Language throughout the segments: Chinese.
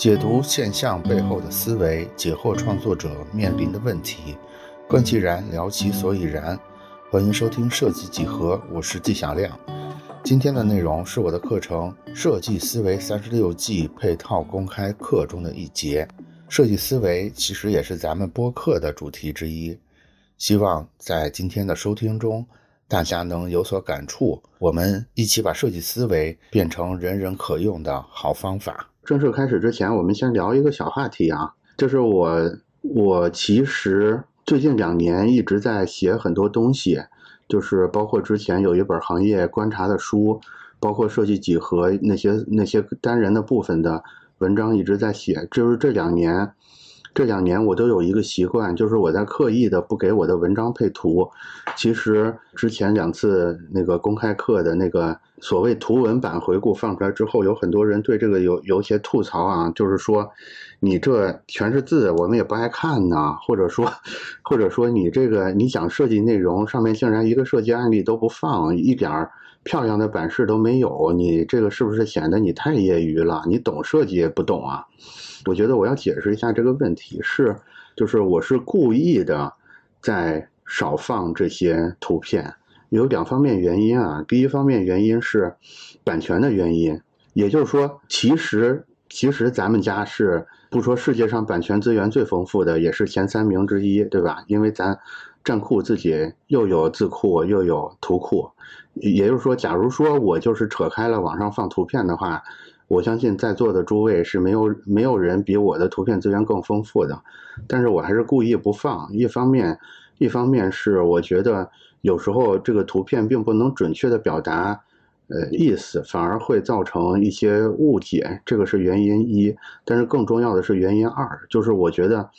解读现象背后的思维，解惑创作者面临的问题，观其然，聊其所以然。欢迎收听设计几何，我是季响亮。今天的内容是我的课程《设计思维三十六计》配套公开课中的一节。设计思维其实也是咱们播客的主题之一。希望在今天的收听中，大家能有所感触。我们一起把设计思维变成人人可用的好方法。正式开始之前，我们先聊一个小话题啊，就是我我其实。最近两年一直在写很多东西，就是包括之前有一本行业观察的书，包括设计几何那些那些单人的部分的文章一直在写。就是这两年，这两年我都有一个习惯，就是我在刻意的不给我的文章配图。其实之前两次那个公开课的那个。所谓图文版回顾放出来之后，有很多人对这个有有些吐槽啊，就是说，你这全是字，我们也不爱看呢，或者说，或者说你这个你讲设计内容上面竟然一个设计案例都不放，一点儿漂亮的版式都没有，你这个是不是显得你太业余了？你懂设计也不懂啊？我觉得我要解释一下这个问题，是就是我是故意的在少放这些图片。有两方面原因啊，第一方面原因是版权的原因，也就是说，其实其实咱们家是不说世界上版权资源最丰富的，也是前三名之一，对吧？因为咱站库自己又有字库又有图库，也就是说，假如说我就是扯开了网上放图片的话，我相信在座的诸位是没有没有人比我的图片资源更丰富的，但是我还是故意不放，一方面一方面是我觉得。有时候这个图片并不能准确的表达，呃意思，反而会造成一些误解，这个是原因一。但是更重要的是原因二，就是我觉得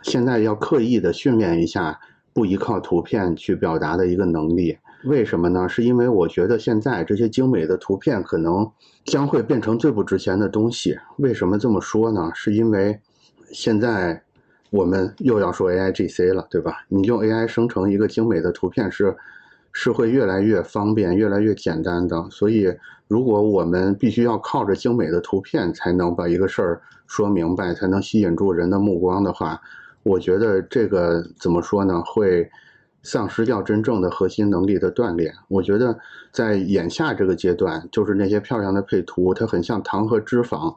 现在要刻意的训练一下不依靠图片去表达的一个能力。为什么呢？是因为我觉得现在这些精美的图片可能将会变成最不值钱的东西。为什么这么说呢？是因为现在。我们又要说 A I G C 了，对吧？你用 A I 生成一个精美的图片是，是会越来越方便、越来越简单的。所以，如果我们必须要靠着精美的图片才能把一个事儿说明白，才能吸引住人的目光的话，我觉得这个怎么说呢？会丧失掉真正的核心能力的锻炼。我觉得在眼下这个阶段，就是那些漂亮的配图，它很像糖和脂肪。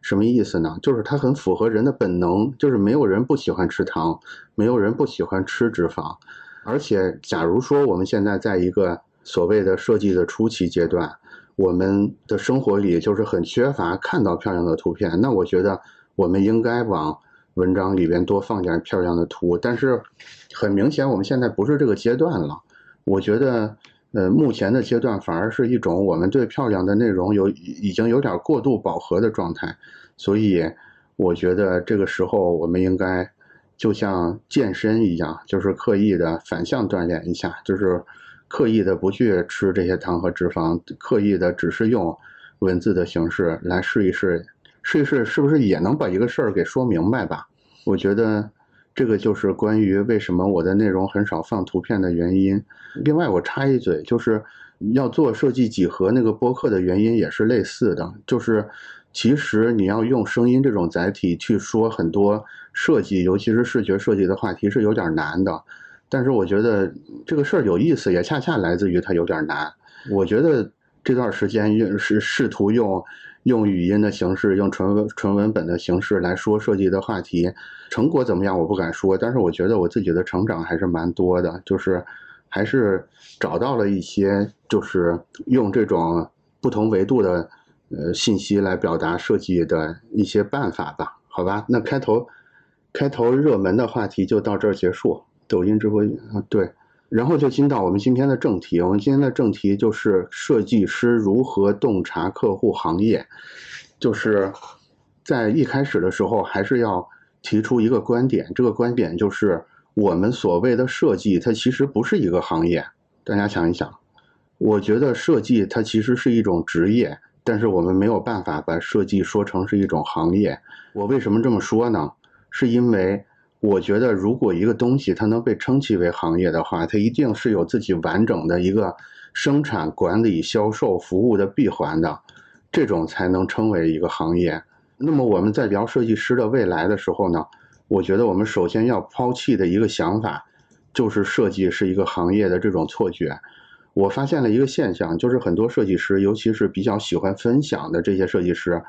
什么意思呢？就是它很符合人的本能，就是没有人不喜欢吃糖，没有人不喜欢吃脂肪。而且，假如说我们现在在一个所谓的设计的初期阶段，我们的生活里就是很缺乏看到漂亮的图片，那我觉得我们应该往文章里边多放点漂亮的图。但是，很明显我们现在不是这个阶段了。我觉得。呃，目前的阶段反而是一种我们对漂亮的内容有已经有点过度饱和的状态，所以我觉得这个时候我们应该就像健身一样，就是刻意的反向锻炼一下，就是刻意的不去吃这些糖和脂肪，刻意的只是用文字的形式来试一试，试一试是不是也能把一个事儿给说明白吧？我觉得。这个就是关于为什么我的内容很少放图片的原因。另外，我插一嘴，就是要做设计几何那个播客的原因也是类似的，就是其实你要用声音这种载体去说很多设计，尤其是视觉设计的话题是有点难的。但是我觉得这个事儿有意思，也恰恰来自于它有点难。我觉得这段时间用是试图用。用语音的形式，用纯文纯文本的形式来说设计的话题，成果怎么样？我不敢说，但是我觉得我自己的成长还是蛮多的，就是还是找到了一些，就是用这种不同维度的呃信息来表达设计的一些办法吧。好吧，那开头开头热门的话题就到这儿结束。抖音直播啊，对。然后就进到我们今天的正题。我们今天的正题就是设计师如何洞察客户行业。就是在一开始的时候，还是要提出一个观点。这个观点就是，我们所谓的设计，它其实不是一个行业。大家想一想，我觉得设计它其实是一种职业，但是我们没有办法把设计说成是一种行业。我为什么这么说呢？是因为。我觉得，如果一个东西它能被称其为行业的话，它一定是有自己完整的一个生产、管理、销售、服务的闭环的。这种才能称为一个行业。那么我们在聊设计师的未来的时候呢，我觉得我们首先要抛弃的一个想法，就是设计是一个行业的这种错觉。我发现了一个现象，就是很多设计师，尤其是比较喜欢分享的这些设计师，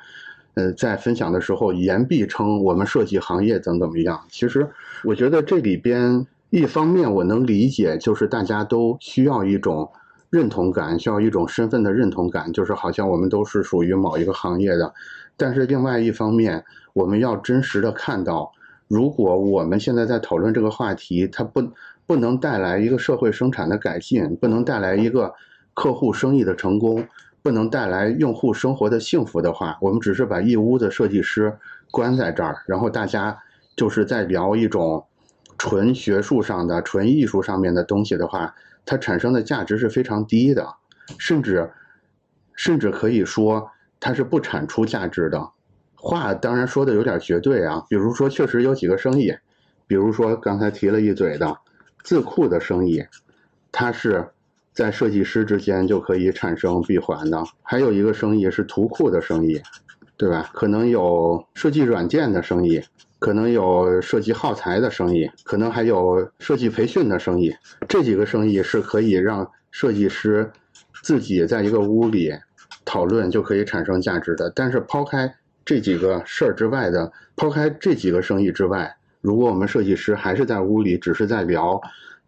呃，在分享的时候言必称我们设计行业怎么怎么样。其实我觉得这里边一方面我能理解，就是大家都需要一种认同感，需要一种身份的认同感，就是好像我们都是属于某一个行业的。但是另外一方面，我们要真实的看到，如果我们现在在讨论这个话题，它不不能带来一个社会生产的改进，不能带来一个客户生意的成功，不能带来用户生活的幸福的话，我们只是把一屋子设计师关在这儿，然后大家就是在聊一种纯学术上的、纯艺术上面的东西的话，它产生的价值是非常低的，甚至甚至可以说。它是不产出价值的，话当然说的有点绝对啊。比如说，确实有几个生意，比如说刚才提了一嘴的字库的生意，它是在设计师之间就可以产生闭环的。还有一个生意是图库的生意，对吧？可能有设计软件的生意，可能有设计耗材的生意，可能还有设计培训的生意。这几个生意是可以让设计师自己在一个屋里。讨论就可以产生价值的，但是抛开这几个事儿之外的，抛开这几个生意之外，如果我们设计师还是在屋里只是在聊，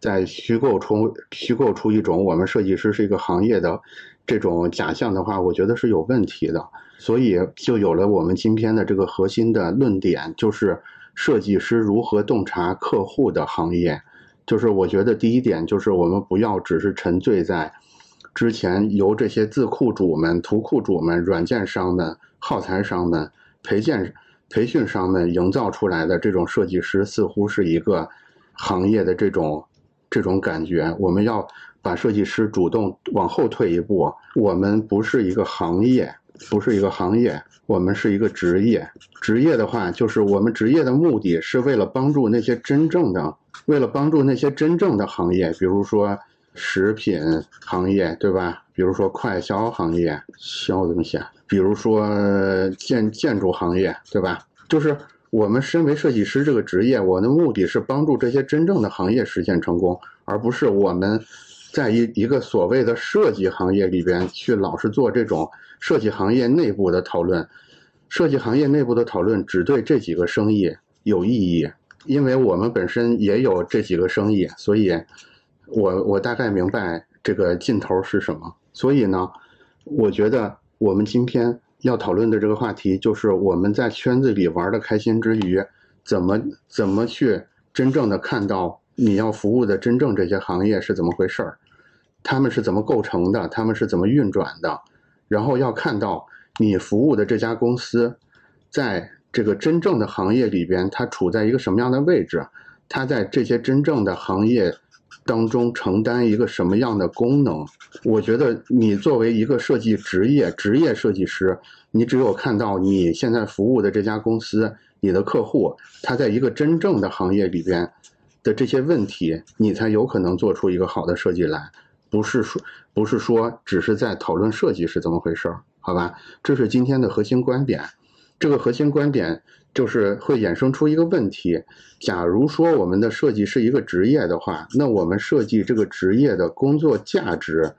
在虚构出虚构出一种我们设计师是一个行业的这种假象的话，我觉得是有问题的。所以就有了我们今天的这个核心的论点，就是设计师如何洞察客户的行业。就是我觉得第一点就是我们不要只是沉醉在。之前由这些字库主们、图库主们、软件商们、耗材商们、培建、培训商们营造出来的这种设计师，似乎是一个行业的这种这种感觉。我们要把设计师主动往后退一步，我们不是一个行业，不是一个行业，我们是一个职业。职业的话，就是我们职业的目的是为了帮助那些真正的，为了帮助那些真正的行业，比如说。食品行业对吧？比如说快销行业，销怎么写？比如说建建筑行业对吧？就是我们身为设计师这个职业，我的目的是帮助这些真正的行业实现成功，而不是我们在一一个所谓的设计行业里边去老是做这种设计行业内部的讨论。设计行业内部的讨论只对这几个生意有意义，因为我们本身也有这几个生意，所以。我我大概明白这个劲头是什么，所以呢，我觉得我们今天要讨论的这个话题，就是我们在圈子里玩的开心之余，怎么怎么去真正的看到你要服务的真正这些行业是怎么回事儿，他们是怎么构成的，他们是怎么运转的，然后要看到你服务的这家公司，在这个真正的行业里边，它处在一个什么样的位置，它在这些真正的行业。当中承担一个什么样的功能？我觉得你作为一个设计职业职业设计师，你只有看到你现在服务的这家公司，你的客户他在一个真正的行业里边的这些问题，你才有可能做出一个好的设计来。不是说不是说只是在讨论设计是怎么回事儿，好吧？这是今天的核心观点。这个核心观点。就是会衍生出一个问题：假如说我们的设计是一个职业的话，那我们设计这个职业的工作价值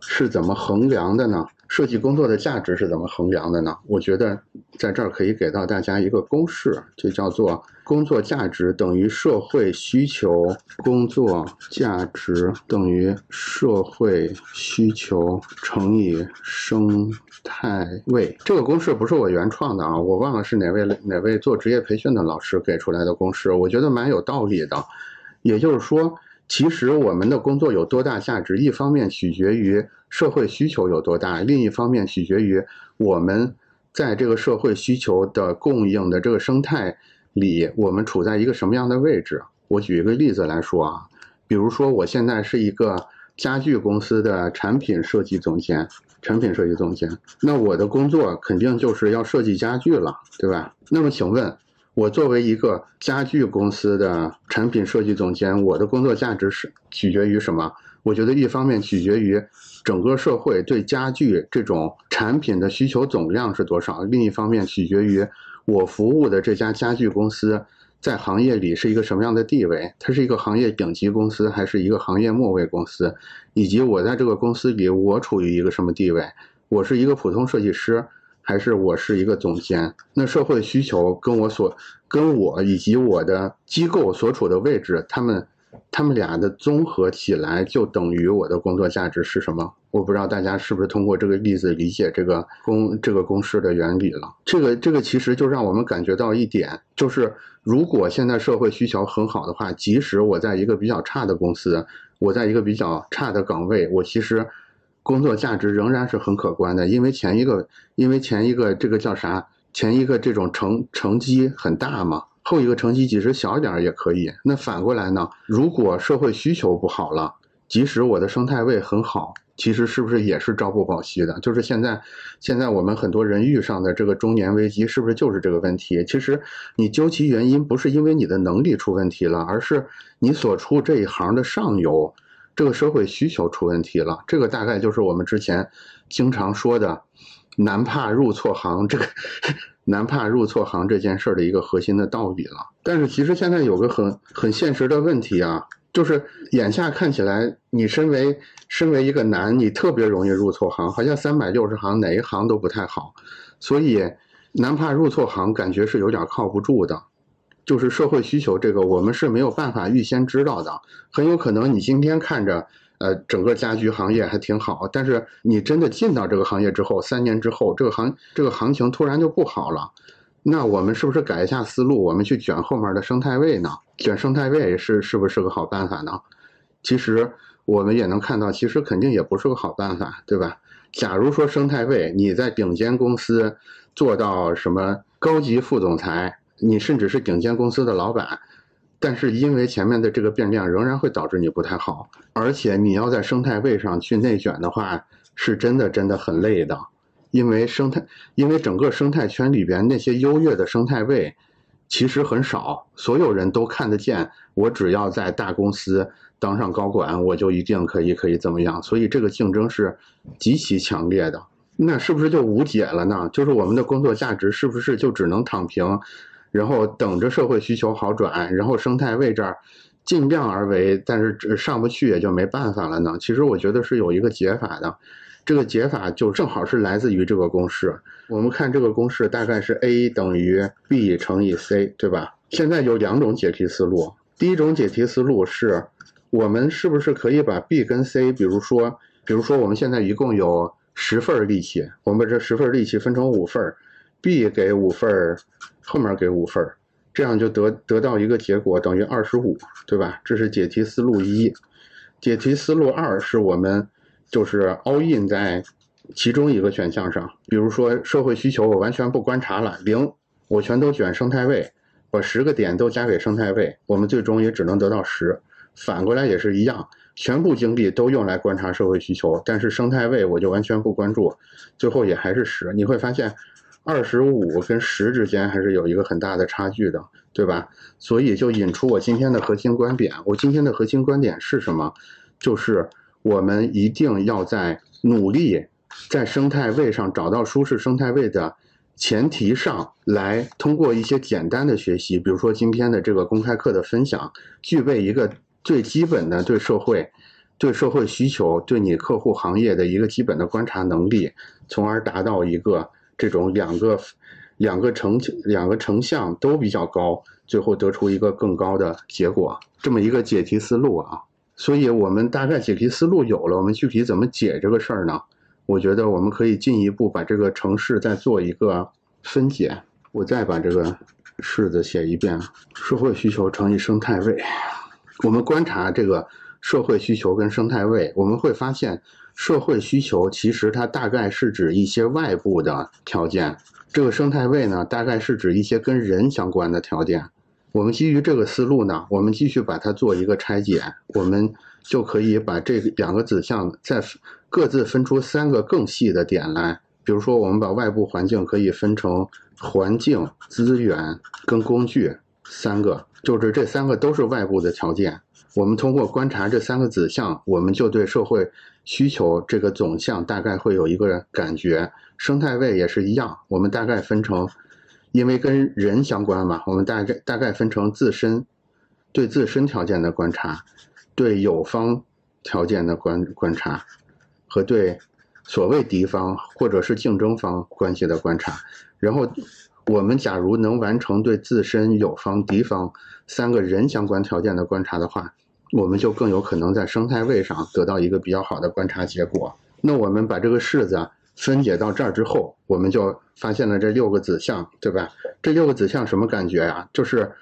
是怎么衡量的呢？设计工作的价值是怎么衡量的呢？我觉得在这儿可以给到大家一个公式，就叫做工作价值等于社会需求，工作价值等于社会需求乘以生态位。这个公式不是我原创的啊，我忘了是哪位哪位做职业培训的老师给出来的公式，我觉得蛮有道理的。也就是说。其实我们的工作有多大价值，一方面取决于社会需求有多大，另一方面取决于我们在这个社会需求的供应的这个生态里，我们处在一个什么样的位置。我举一个例子来说啊，比如说我现在是一个家具公司的产品设计总监，产品设计总监，那我的工作肯定就是要设计家具了，对吧？那么请问？我作为一个家具公司的产品设计总监，我的工作价值是取决于什么？我觉得一方面取决于整个社会对家具这种产品的需求总量是多少，另一方面取决于我服务的这家家具公司在行业里是一个什么样的地位，它是一个行业顶级公司还是一个行业末位公司，以及我在这个公司里我处于一个什么地位，我是一个普通设计师。还是我是一个总监，那社会需求跟我所跟我以及我的机构所处的位置，他们他们俩的综合起来就等于我的工作价值是什么？我不知道大家是不是通过这个例子理解这个公这个公式的原理了。这个这个其实就让我们感觉到一点，就是如果现在社会需求很好的话，即使我在一个比较差的公司，我在一个比较差的岗位，我其实。工作价值仍然是很可观的，因为前一个，因为前一个这个叫啥？前一个这种成成绩很大嘛，后一个成绩即使小一点也可以。那反过来呢？如果社会需求不好了，即使我的生态位很好，其实是不是也是朝不保夕的？就是现在，现在我们很多人遇上的这个中年危机，是不是就是这个问题？其实你究其原因，不是因为你的能力出问题了，而是你所处这一行的上游。这个社会需求出问题了，这个大概就是我们之前经常说的“男怕入错行” 这个“男怕入错行”这件事儿的一个核心的道理了。但是其实现在有个很很现实的问题啊，就是眼下看起来，你身为身为一个男，你特别容易入错行，好像三百六十行哪一行都不太好，所以“男怕入错行”感觉是有点靠不住的。就是社会需求这个，我们是没有办法预先知道的。很有可能你今天看着，呃，整个家居行业还挺好，但是你真的进到这个行业之后，三年之后，这个行这个行情突然就不好了。那我们是不是改一下思路，我们去卷后面的生态位呢？卷生态位是是不是个好办法呢？其实我们也能看到，其实肯定也不是个好办法，对吧？假如说生态位你在顶尖公司做到什么高级副总裁。你甚至是顶尖公司的老板，但是因为前面的这个变量，仍然会导致你不太好。而且你要在生态位上去内卷的话，是真的真的很累的。因为生态，因为整个生态圈里边那些优越的生态位其实很少，所有人都看得见。我只要在大公司当上高管，我就一定可以可以怎么样。所以这个竞争是极其强烈的。那是不是就无解了呢？就是我们的工作价值是不是就只能躺平？然后等着社会需求好转，然后生态位这儿尽量而为，但是上不去也就没办法了呢。其实我觉得是有一个解法的，这个解法就正好是来自于这个公式。我们看这个公式大概是 A 等于 B 乘以 C，对吧？现在有两种解题思路。第一种解题思路是，我们是不是可以把 B 跟 C，比如说，比如说我们现在一共有十份力气，我们把这十份力气分成五份，B 给五份儿后面给五分这样就得得到一个结果等于二十五，对吧？这是解题思路一。解题思路二是我们就是 all in 在其中一个选项上，比如说社会需求我完全不观察了，零我全都选生态位，把十个点都加给生态位，我们最终也只能得到十。反过来也是一样，全部精力都用来观察社会需求，但是生态位我就完全不关注，最后也还是十。你会发现。二十五跟十之间还是有一个很大的差距的，对吧？所以就引出我今天的核心观点。我今天的核心观点是什么？就是我们一定要在努力在生态位上找到舒适生态位的前提上来，通过一些简单的学习，比如说今天的这个公开课的分享，具备一个最基本的对社会、对社会需求、对你客户行业的一个基本的观察能力，从而达到一个。这种两个两个成两个成像都比较高，最后得出一个更高的结果，这么一个解题思路啊。所以我们大概解题思路有了，我们具体怎么解这个事儿呢？我觉得我们可以进一步把这个城市再做一个分解。我再把这个式子写一遍：社会需求乘以生态位。我们观察这个社会需求跟生态位，我们会发现。社会需求其实它大概是指一些外部的条件，这个生态位呢，大概是指一些跟人相关的条件。我们基于这个思路呢，我们继续把它做一个拆解，我们就可以把这两个子项再各自分出三个更细的点来。比如说，我们把外部环境可以分成环境、资源跟工具三个，就是这三个都是外部的条件。我们通过观察这三个子项，我们就对社会需求这个总项大概会有一个感觉。生态位也是一样，我们大概分成，因为跟人相关嘛，我们大概大概分成自身对自身条件的观察，对友方条件的观观察，和对所谓敌方或者是竞争方关系的观察。然后，我们假如能完成对自身、友方、敌方三个人相关条件的观察的话，我们就更有可能在生态位上得到一个比较好的观察结果。那我们把这个式子分解到这儿之后，我们就发现了这六个子项，对吧？这六个子项什么感觉呀？就是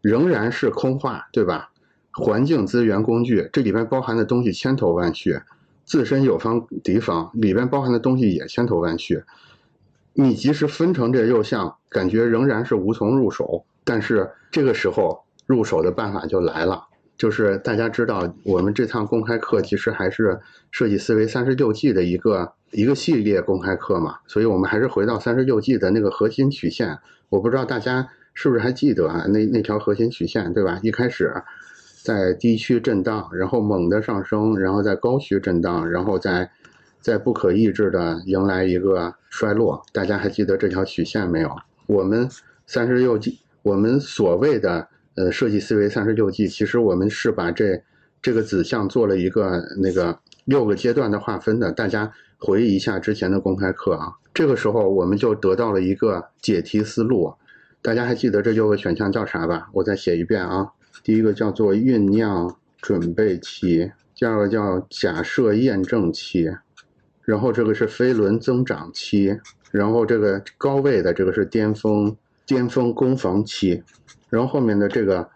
仍然是空话，对吧？环境资源工具这里边包含的东西千头万绪，自身友方敌方里边包含的东西也千头万绪。你即使分成这六项，感觉仍然是无从入手。但是这个时候入手的办法就来了。就是大家知道，我们这趟公开课其实还是设计思维三十六计的一个一个系列公开课嘛，所以我们还是回到三十六计的那个核心曲线。我不知道大家是不是还记得啊？那那条核心曲线，对吧？一开始在低区震荡，然后猛的上升，然后在高区震荡，然后在在不可抑制的迎来一个衰落。大家还记得这条曲线没有？我们三十六计，我们所谓的。呃，设计思维三十六计，其实我们是把这这个子项做了一个那个六个阶段的划分的。大家回忆一下之前的公开课啊，这个时候我们就得到了一个解题思路。大家还记得这六个选项叫啥吧？我再写一遍啊。第一个叫做酝酿准备期，第二个叫假设验证期，然后这个是飞轮增长期，然后这个高位的这个是巅峰巅峰攻防期。然后后面的这个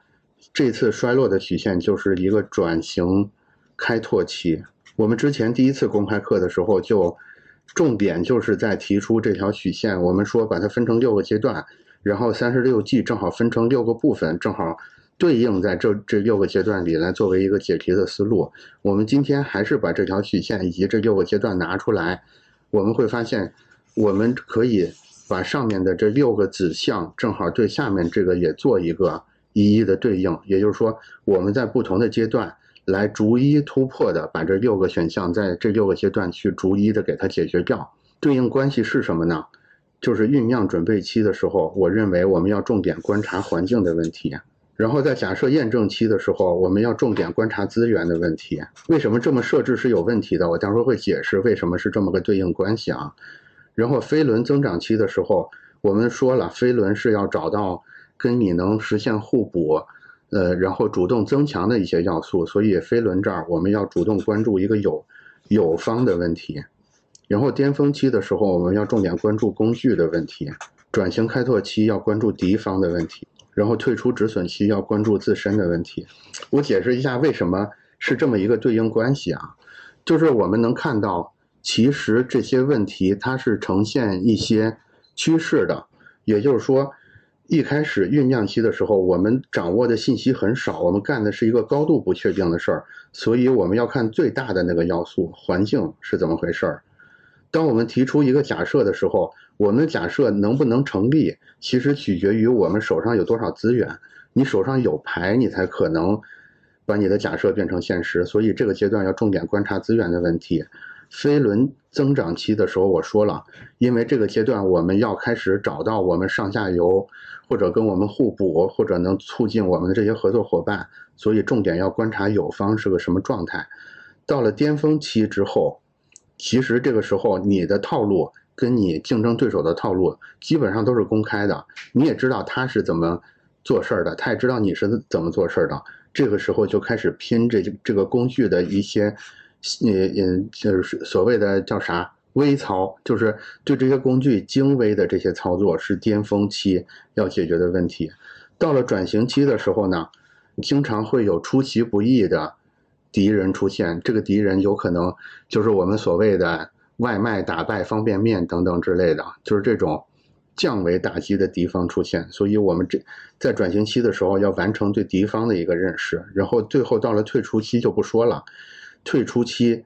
这次衰落的曲线就是一个转型开拓期。我们之前第一次公开课的时候就重点就是在提出这条曲线。我们说把它分成六个阶段，然后三十六计正好分成六个部分，正好对应在这这六个阶段里来作为一个解题的思路。我们今天还是把这条曲线以及这六个阶段拿出来，我们会发现我们可以。把上面的这六个子项正好对下面这个也做一个一一的对应，也就是说，我们在不同的阶段来逐一突破的把这六个选项在这六个阶段去逐一的给它解决掉。对应关系是什么呢？就是酝酿准备期的时候，我认为我们要重点观察环境的问题；然后在假设验证期的时候，我们要重点观察资源的问题。为什么这么设置是有问题的？我待会儿会解释为什么是这么个对应关系啊。然后飞轮增长期的时候，我们说了，飞轮是要找到跟你能实现互补，呃，然后主动增强的一些要素。所以飞轮这儿我们要主动关注一个有有方的问题。然后巅峰期的时候，我们要重点关注工具的问题。转型开拓期要关注敌方的问题。然后退出止损期要关注自身的问题。我解释一下为什么是这么一个对应关系啊？就是我们能看到。其实这些问题它是呈现一些趋势的，也就是说，一开始酝酿期的时候，我们掌握的信息很少，我们干的是一个高度不确定的事儿，所以我们要看最大的那个要素，环境是怎么回事儿。当我们提出一个假设的时候，我们假设能不能成立，其实取决于我们手上有多少资源。你手上有牌，你才可能把你的假设变成现实。所以这个阶段要重点观察资源的问题。飞轮增长期的时候，我说了，因为这个阶段我们要开始找到我们上下游，或者跟我们互补，或者能促进我们的这些合作伙伴，所以重点要观察友方是个什么状态。到了巅峰期之后，其实这个时候你的套路跟你竞争对手的套路基本上都是公开的，你也知道他是怎么做事儿的，他也知道你是怎么做事儿的。这个时候就开始拼这这个工具的一些。嗯嗯，就是所谓的叫啥微操，就是对这些工具精微的这些操作是巅峰期要解决的问题。到了转型期的时候呢，经常会有出其不意的敌人出现。这个敌人有可能就是我们所谓的外卖打败方便面等等之类的，就是这种降维打击的敌方出现。所以我们这在转型期的时候要完成对敌方的一个认识，然后最后到了退出期就不说了。退出期，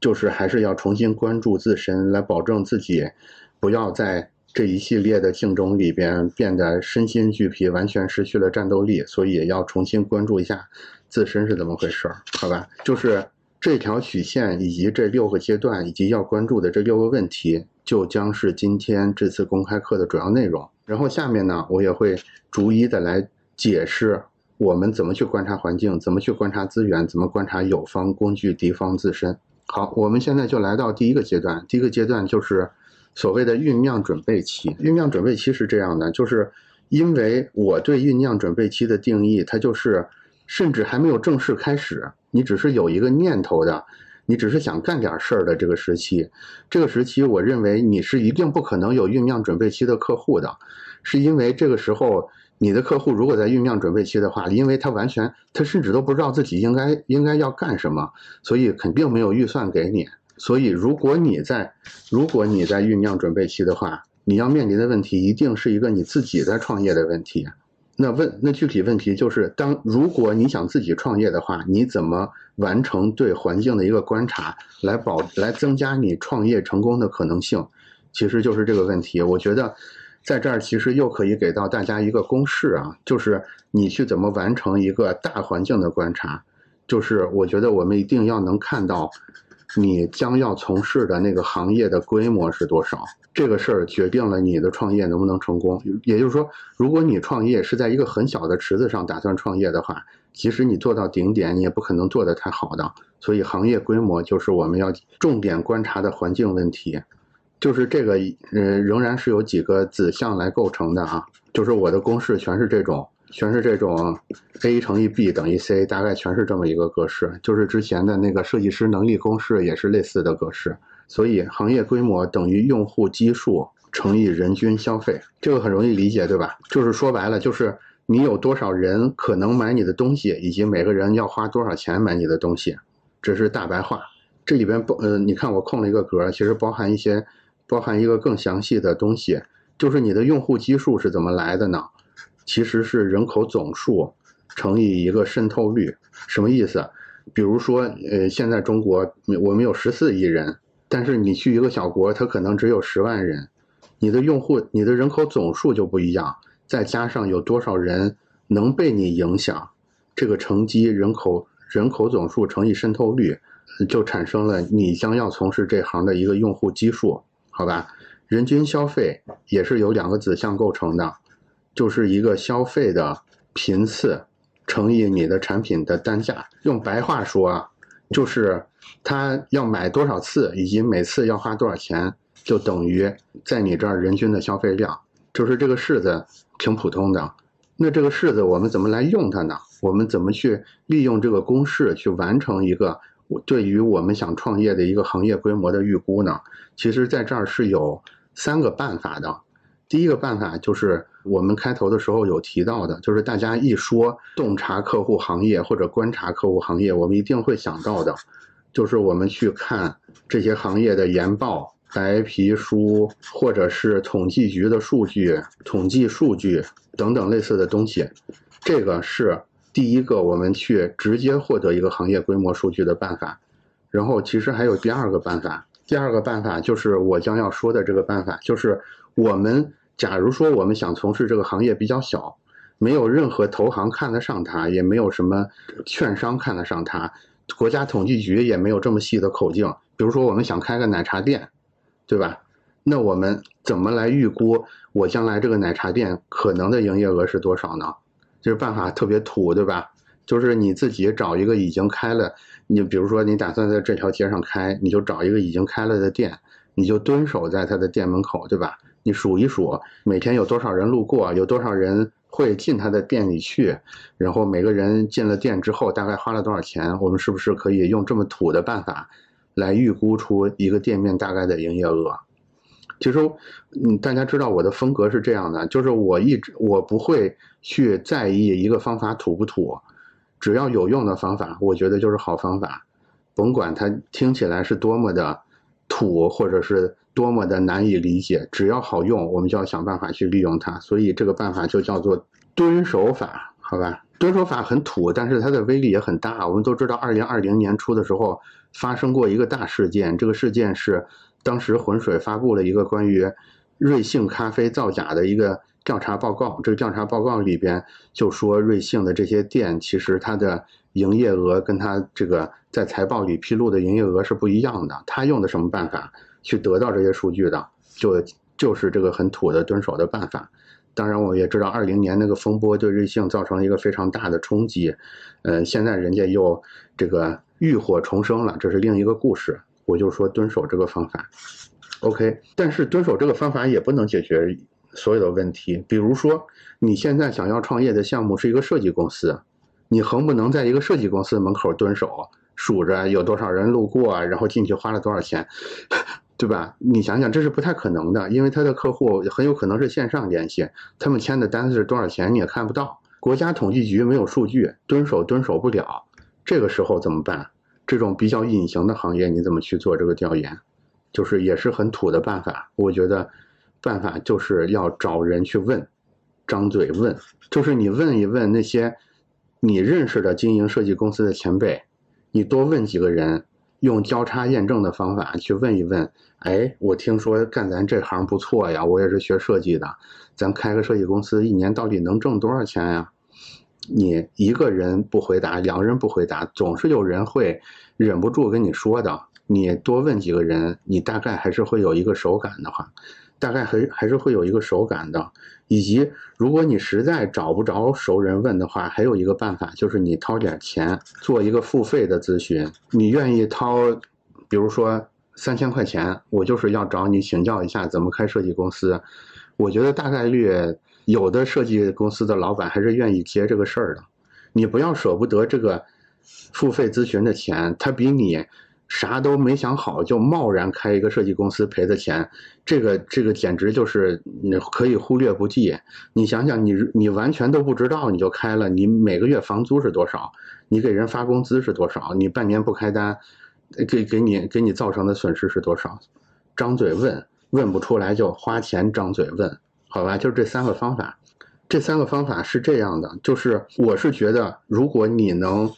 就是还是要重新关注自身，来保证自己不要在这一系列的竞争里边变得身心俱疲，完全失去了战斗力，所以也要重新关注一下自身是怎么回事儿，好吧？就是这条曲线以及这六个阶段以及要关注的这六个问题，就将是今天这次公开课的主要内容。然后下面呢，我也会逐一的来解释我们怎么去观察环境，怎么去观察资源，怎么观察友方、工具、敌方自身。好，我们现在就来到第一个阶段，第一个阶段就是。所谓的酝酿准备期，酝酿准备期是这样的，就是因为我对酝酿准备期的定义，它就是甚至还没有正式开始，你只是有一个念头的，你只是想干点事儿的这个时期。这个时期，我认为你是一定不可能有酝酿准备期的客户的，是因为这个时候你的客户如果在酝酿准备期的话，因为他完全他甚至都不知道自己应该应该要干什么，所以肯定没有预算给你。所以，如果你在，如果你在酝酿准备期的话，你要面临的问题一定是一个你自己在创业的问题。那问，那具体问题就是，当如果你想自己创业的话，你怎么完成对环境的一个观察，来保来增加你创业成功的可能性？其实就是这个问题。我觉得，在这儿其实又可以给到大家一个公式啊，就是你去怎么完成一个大环境的观察。就是我觉得我们一定要能看到。你将要从事的那个行业的规模是多少？这个事儿决定了你的创业能不能成功。也就是说，如果你创业是在一个很小的池子上打算创业的话，即使你做到顶点，你也不可能做得太好的。所以，行业规模就是我们要重点观察的环境问题。就是这个，呃，仍然是有几个子项来构成的啊。就是我的公式全是这种。全是这种 a 乘以 b 等于 c，大概全是这么一个格式，就是之前的那个设计师能力公式也是类似的格式。所以行业规模等于用户基数乘以人均消费，这个很容易理解，对吧？就是说白了，就是你有多少人可能买你的东西，以及每个人要花多少钱买你的东西，这是大白话。这里边包，呃，你看我空了一个格，其实包含一些，包含一个更详细的东西，就是你的用户基数是怎么来的呢？其实是人口总数乘以一个渗透率，什么意思？比如说，呃，现在中国我们有十四亿人，但是你去一个小国，它可能只有十万人，你的用户、你的人口总数就不一样，再加上有多少人能被你影响，这个乘积人口人口总数乘以渗透率，就产生了你将要从事这行的一个用户基数，好吧？人均消费也是由两个子项构成的。就是一个消费的频次乘以你的产品的单价。用白话说啊，就是他要买多少次，以及每次要花多少钱，就等于在你这儿人均的消费量。就是这个式子挺普通的。那这个式子我们怎么来用它呢？我们怎么去利用这个公式去完成一个对于我们想创业的一个行业规模的预估呢？其实在这儿是有三个办法的。第一个办法就是我们开头的时候有提到的，就是大家一说洞察客户行业或者观察客户行业，我们一定会想到的，就是我们去看这些行业的研报、白皮书，或者是统计局的数据、统计数据等等类似的东西。这个是第一个我们去直接获得一个行业规模数据的办法。然后其实还有第二个办法，第二个办法就是我将要说的这个办法，就是我们。假如说我们想从事这个行业比较小，没有任何投行看得上它，也没有什么券商看得上它，国家统计局也没有这么细的口径。比如说我们想开个奶茶店，对吧？那我们怎么来预估我将来这个奶茶店可能的营业额是多少呢？这办法特别土，对吧？就是你自己找一个已经开了，你比如说你打算在这条街上开，你就找一个已经开了的店，你就蹲守在他的店门口，对吧？你数一数，每天有多少人路过，有多少人会进他的店里去，然后每个人进了店之后大概花了多少钱？我们是不是可以用这么土的办法来预估出一个店面大概的营业额？其实，嗯，大家知道我的风格是这样的，就是我一直我不会去在意一个方法土不土，只要有用的方法，我觉得就是好方法，甭管它听起来是多么的土，或者是。多么的难以理解，只要好用，我们就要想办法去利用它。所以这个办法就叫做蹲守法，好吧？蹲守法很土，但是它的威力也很大。我们都知道，二零二零年初的时候发生过一个大事件，这个事件是当时浑水发布了一个关于瑞幸咖啡造假的一个调查报告。这个调查报告里边就说，瑞幸的这些店其实它的营业额跟它这个在财报里披露的营业额是不一样的。他用的什么办法去得到这些数据的？就就是这个很土的蹲守的办法。当然，我也知道二零年那个风波对瑞幸造成了一个非常大的冲击。嗯，现在人家又这个浴火重生了，这是另一个故事。我就说蹲守这个方法，OK。但是蹲守这个方法也不能解决所有的问题。比如说，你现在想要创业的项目是一个设计公司，你横不能在一个设计公司门口蹲守，数着有多少人路过，然后进去花了多少钱。对吧？你想想，这是不太可能的，因为他的客户很有可能是线上联系，他们签的单子是多少钱你也看不到，国家统计局没有数据，蹲守蹲守不了，这个时候怎么办？这种比较隐形的行业你怎么去做这个调研？就是也是很土的办法，我觉得办法就是要找人去问，张嘴问，就是你问一问那些你认识的经营设计公司的前辈，你多问几个人。用交叉验证的方法去问一问，哎，我听说干咱这行不错呀，我也是学设计的，咱开个设计公司，一年到底能挣多少钱呀？你一个人不回答，两个人不回答，总是有人会忍不住跟你说的。你多问几个人，你大概还是会有一个手感的话。大概还还是会有一个手感的，以及如果你实在找不着熟人问的话，还有一个办法就是你掏点钱做一个付费的咨询。你愿意掏，比如说三千块钱，我就是要找你请教一下怎么开设计公司。我觉得大概率有的设计公司的老板还是愿意接这个事儿的。你不要舍不得这个付费咨询的钱，他比你。啥都没想好就贸然开一个设计公司赔的钱，这个这个简直就是你可以忽略不计。你想想，你你完全都不知道你就开了，你每个月房租是多少？你给人发工资是多少？你半年不开单，给给你给你造成的损失是多少？张嘴问问不出来就花钱张嘴问，好吧？就是这三个方法，这三个方法是这样的，就是我是觉得，如果你能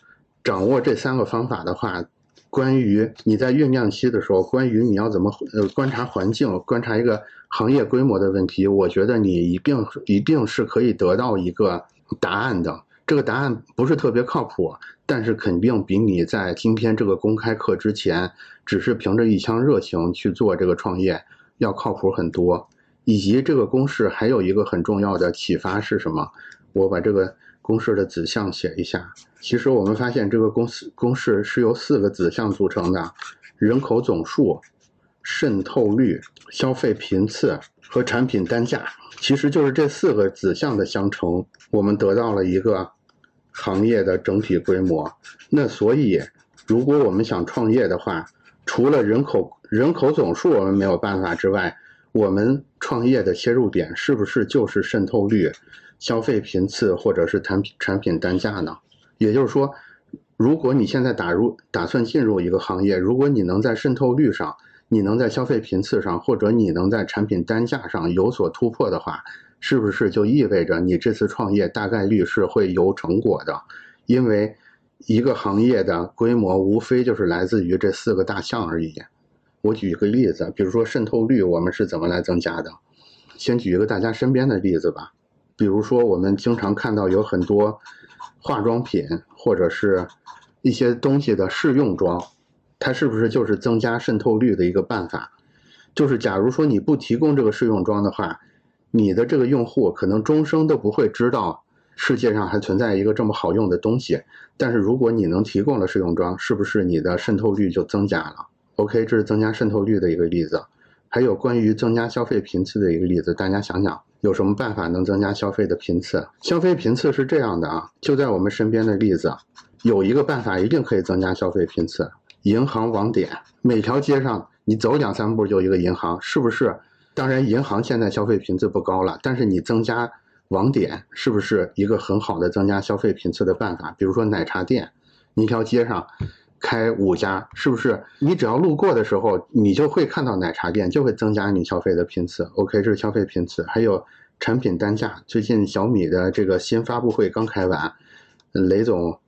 掌握这三个方法的话。关于你在酝酿期的时候，关于你要怎么呃观察环境、观察一个行业规模的问题，我觉得你一定一定是可以得到一个答案的。这个答案不是特别靠谱，但是肯定比你在今天这个公开课之前只是凭着一腔热情去做这个创业要靠谱很多。以及这个公式还有一个很重要的启发是什么？我把这个。公式的子项写一下。其实我们发现这个公式公式是由四个子项组成的：人口总数、渗透率、消费频次和产品单价。其实就是这四个子项的相乘，我们得到了一个行业的整体规模。那所以，如果我们想创业的话，除了人口人口总数我们没有办法之外，我们创业的切入点是不是就是渗透率？消费频次或者是产品产品单价呢？也就是说，如果你现在打入打算进入一个行业，如果你能在渗透率上，你能在消费频次上，或者你能在产品单价上有所突破的话，是不是就意味着你这次创业大概率是会有成果的？因为一个行业的规模无非就是来自于这四个大项而已。我举一个例子，比如说渗透率，我们是怎么来增加的？先举一个大家身边的例子吧。比如说，我们经常看到有很多化妆品或者是一些东西的试用装，它是不是就是增加渗透率的一个办法？就是假如说你不提供这个试用装的话，你的这个用户可能终生都不会知道世界上还存在一个这么好用的东西。但是如果你能提供了试用装，是不是你的渗透率就增加了？OK，这是增加渗透率的一个例子。还有关于增加消费频次的一个例子，大家想想。有什么办法能增加消费的频次？消费频次是这样的啊，就在我们身边的例子，有一个办法一定可以增加消费频次。银行网点，每条街上你走两三步就一个银行，是不是？当然，银行现在消费频次不高了，但是你增加网点，是不是一个很好的增加消费频次的办法？比如说奶茶店，一条街上。开五家是不是？你只要路过的时候，你就会看到奶茶店，就会增加你消费的频次。OK，这是消费频次。还有产品单价，最近小米的这个新发布会刚开完，雷总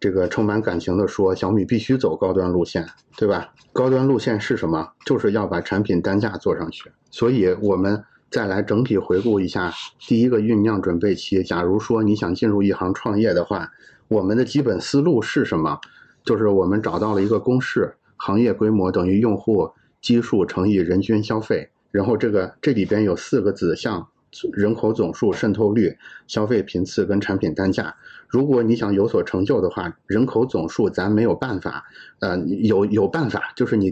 这个充满感情的说，小米必须走高端路线，对吧？高端路线是什么？就是要把产品单价做上去。所以我们再来整体回顾一下第一个酝酿准备期。假如说你想进入一行创业的话，我们的基本思路是什么？就是我们找到了一个公式：行业规模等于用户基数乘以人均消费。然后这个这里边有四个子项：人口总数、渗透率、消费频次跟产品单价。如果你想有所成就的话，人口总数咱没有办法，呃，有有办法，就是你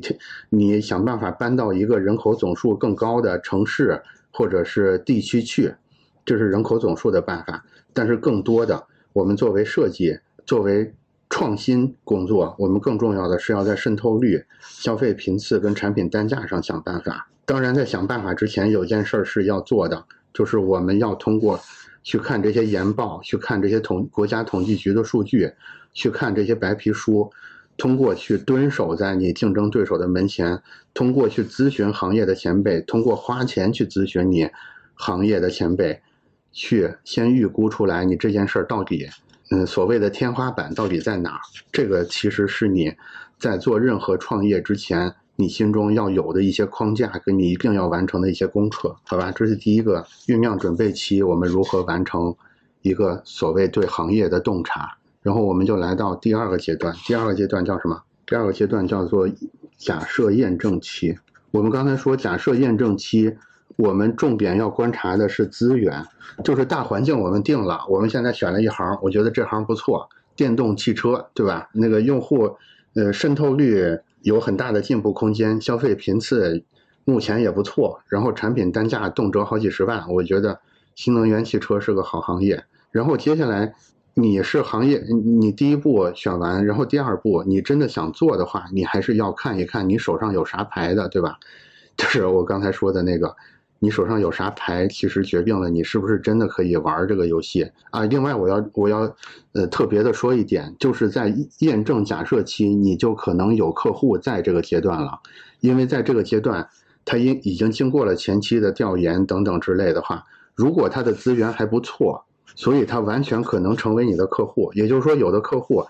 你想办法搬到一个人口总数更高的城市或者是地区去，这是人口总数的办法。但是更多的，我们作为设计、作为创新工作，我们更重要的是要在渗透率、消费频次跟产品单价上想办法。当然，在想办法之前，有件事儿是要做的，就是我们要通过。去看这些研报，去看这些统国家统计局的数据，去看这些白皮书，通过去蹲守在你竞争对手的门前，通过去咨询行业的前辈，通过花钱去咨询你行业的前辈，去先预估出来你这件事儿到底，嗯，所谓的天花板到底在哪儿？这个其实是你在做任何创业之前。你心中要有的一些框架，跟你一定要完成的一些功课，好吧？这是第一个酝酿准备期，我们如何完成一个所谓对行业的洞察？然后我们就来到第二个阶段，第二个阶段叫什么？第二个阶段叫做假设验证期。我们刚才说假设验证期，我们重点要观察的是资源，就是大环境我们定了，我们现在选了一行，我觉得这行不错，电动汽车，对吧？那个用户，呃，渗透率。有很大的进步空间，消费频次目前也不错，然后产品单价动辄好几十万，我觉得新能源汽车是个好行业。然后接下来你是行业，你第一步选完，然后第二步你真的想做的话，你还是要看一看你手上有啥牌的，对吧？就是我刚才说的那个。你手上有啥牌，其实决定了你是不是真的可以玩这个游戏啊。另外，我要我要呃特别的说一点，就是在验证假设期，你就可能有客户在这个阶段了，因为在这个阶段，他已已经经过了前期的调研等等之类的话，如果他的资源还不错，所以他完全可能成为你的客户。也就是说，有的客户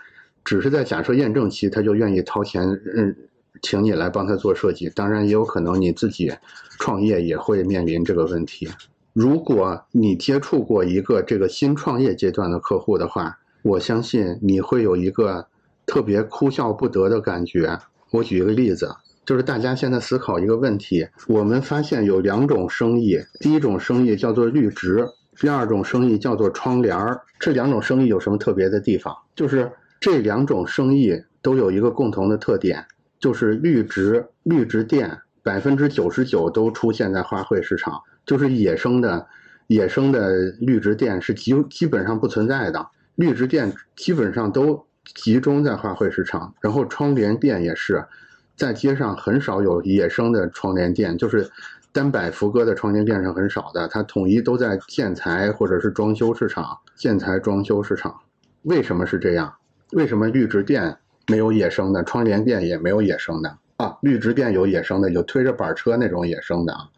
只是在假设验证期，他就愿意掏钱嗯。请你来帮他做设计，当然也有可能你自己创业也会面临这个问题。如果你接触过一个这个新创业阶段的客户的话，我相信你会有一个特别哭笑不得的感觉。我举一个例子，就是大家现在思考一个问题：我们发现有两种生意，第一种生意叫做绿植，第二种生意叫做窗帘儿。这两种生意有什么特别的地方？就是这两种生意都有一个共同的特点。就是绿植绿植店百分之九十九都出现在花卉市场，就是野生的野生的绿植店是基基本上不存在的，绿植店基本上都集中在花卉市场，然后窗帘店也是，在街上很少有野生的窗帘店，就是单摆幅歌的窗帘店是很少的，它统一都在建材或者是装修市场，建材装修市场，为什么是这样？为什么绿植店？没有野生的窗帘店，也没有野生的啊。绿植店有野生的，有推着板车那种野生的啊。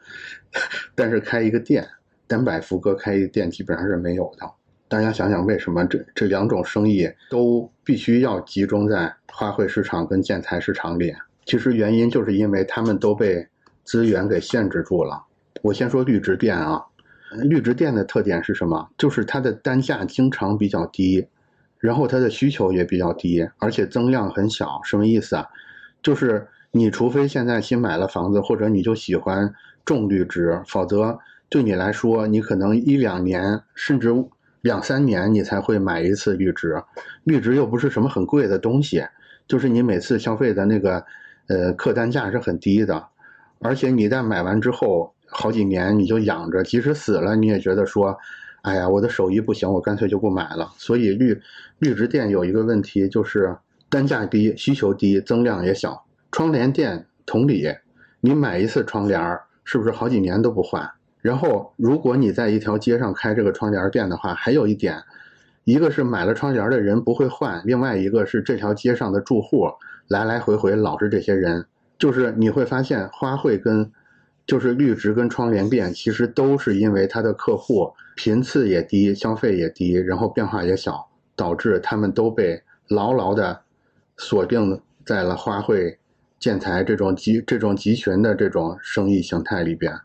但是开一个店，单摆福哥开一个店基本上是没有的。大家想想，为什么这这两种生意都必须要集中在花卉市场跟建材市场里？其实原因就是因为他们都被资源给限制住了。我先说绿植店啊，绿植店的特点是什么？就是它的单价经常比较低。然后它的需求也比较低，而且增量很小，什么意思啊？就是你除非现在新买了房子，或者你就喜欢种绿植，否则对你来说，你可能一两年甚至两三年你才会买一次绿植。绿植又不是什么很贵的东西，就是你每次消费的那个呃客单价是很低的，而且你在买完之后好几年你就养着，即使死了你也觉得说。哎呀，我的手艺不行，我干脆就不买了。所以绿绿植店有一个问题，就是单价低、需求低、增量也小。窗帘店同理，你买一次窗帘是不是好几年都不换？然后如果你在一条街上开这个窗帘店的话，还有一点，一个是买了窗帘的人不会换，另外一个是这条街上的住户来来回回老是这些人，就是你会发现花卉跟。就是绿植跟窗帘店，其实都是因为它的客户频次也低，消费也低，然后变化也小，导致他们都被牢牢的锁定在了花卉、建材这种集这种集群的这种生意形态里边。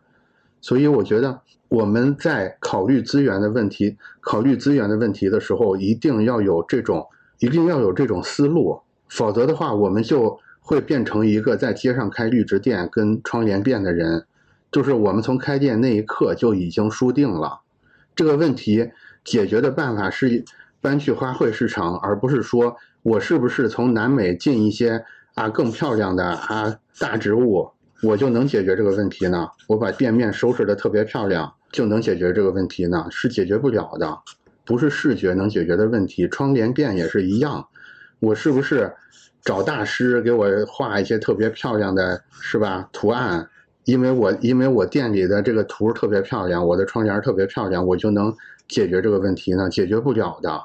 所以我觉得我们在考虑资源的问题、考虑资源的问题的时候，一定要有这种，一定要有这种思路，否则的话，我们就会变成一个在街上开绿植店跟窗帘店的人，就是我们从开店那一刻就已经输定了。这个问题解决的办法是搬去花卉市场，而不是说我是不是从南美进一些啊更漂亮的啊大植物。我就能解决这个问题呢？我把店面收拾的特别漂亮，就能解决这个问题呢？是解决不了的，不是视觉能解决的问题。窗帘店也是一样，我是不是找大师给我画一些特别漂亮的，是吧？图案，因为我因为我店里的这个图特别漂亮，我的窗帘特别漂亮，我就能解决这个问题呢？解决不了的，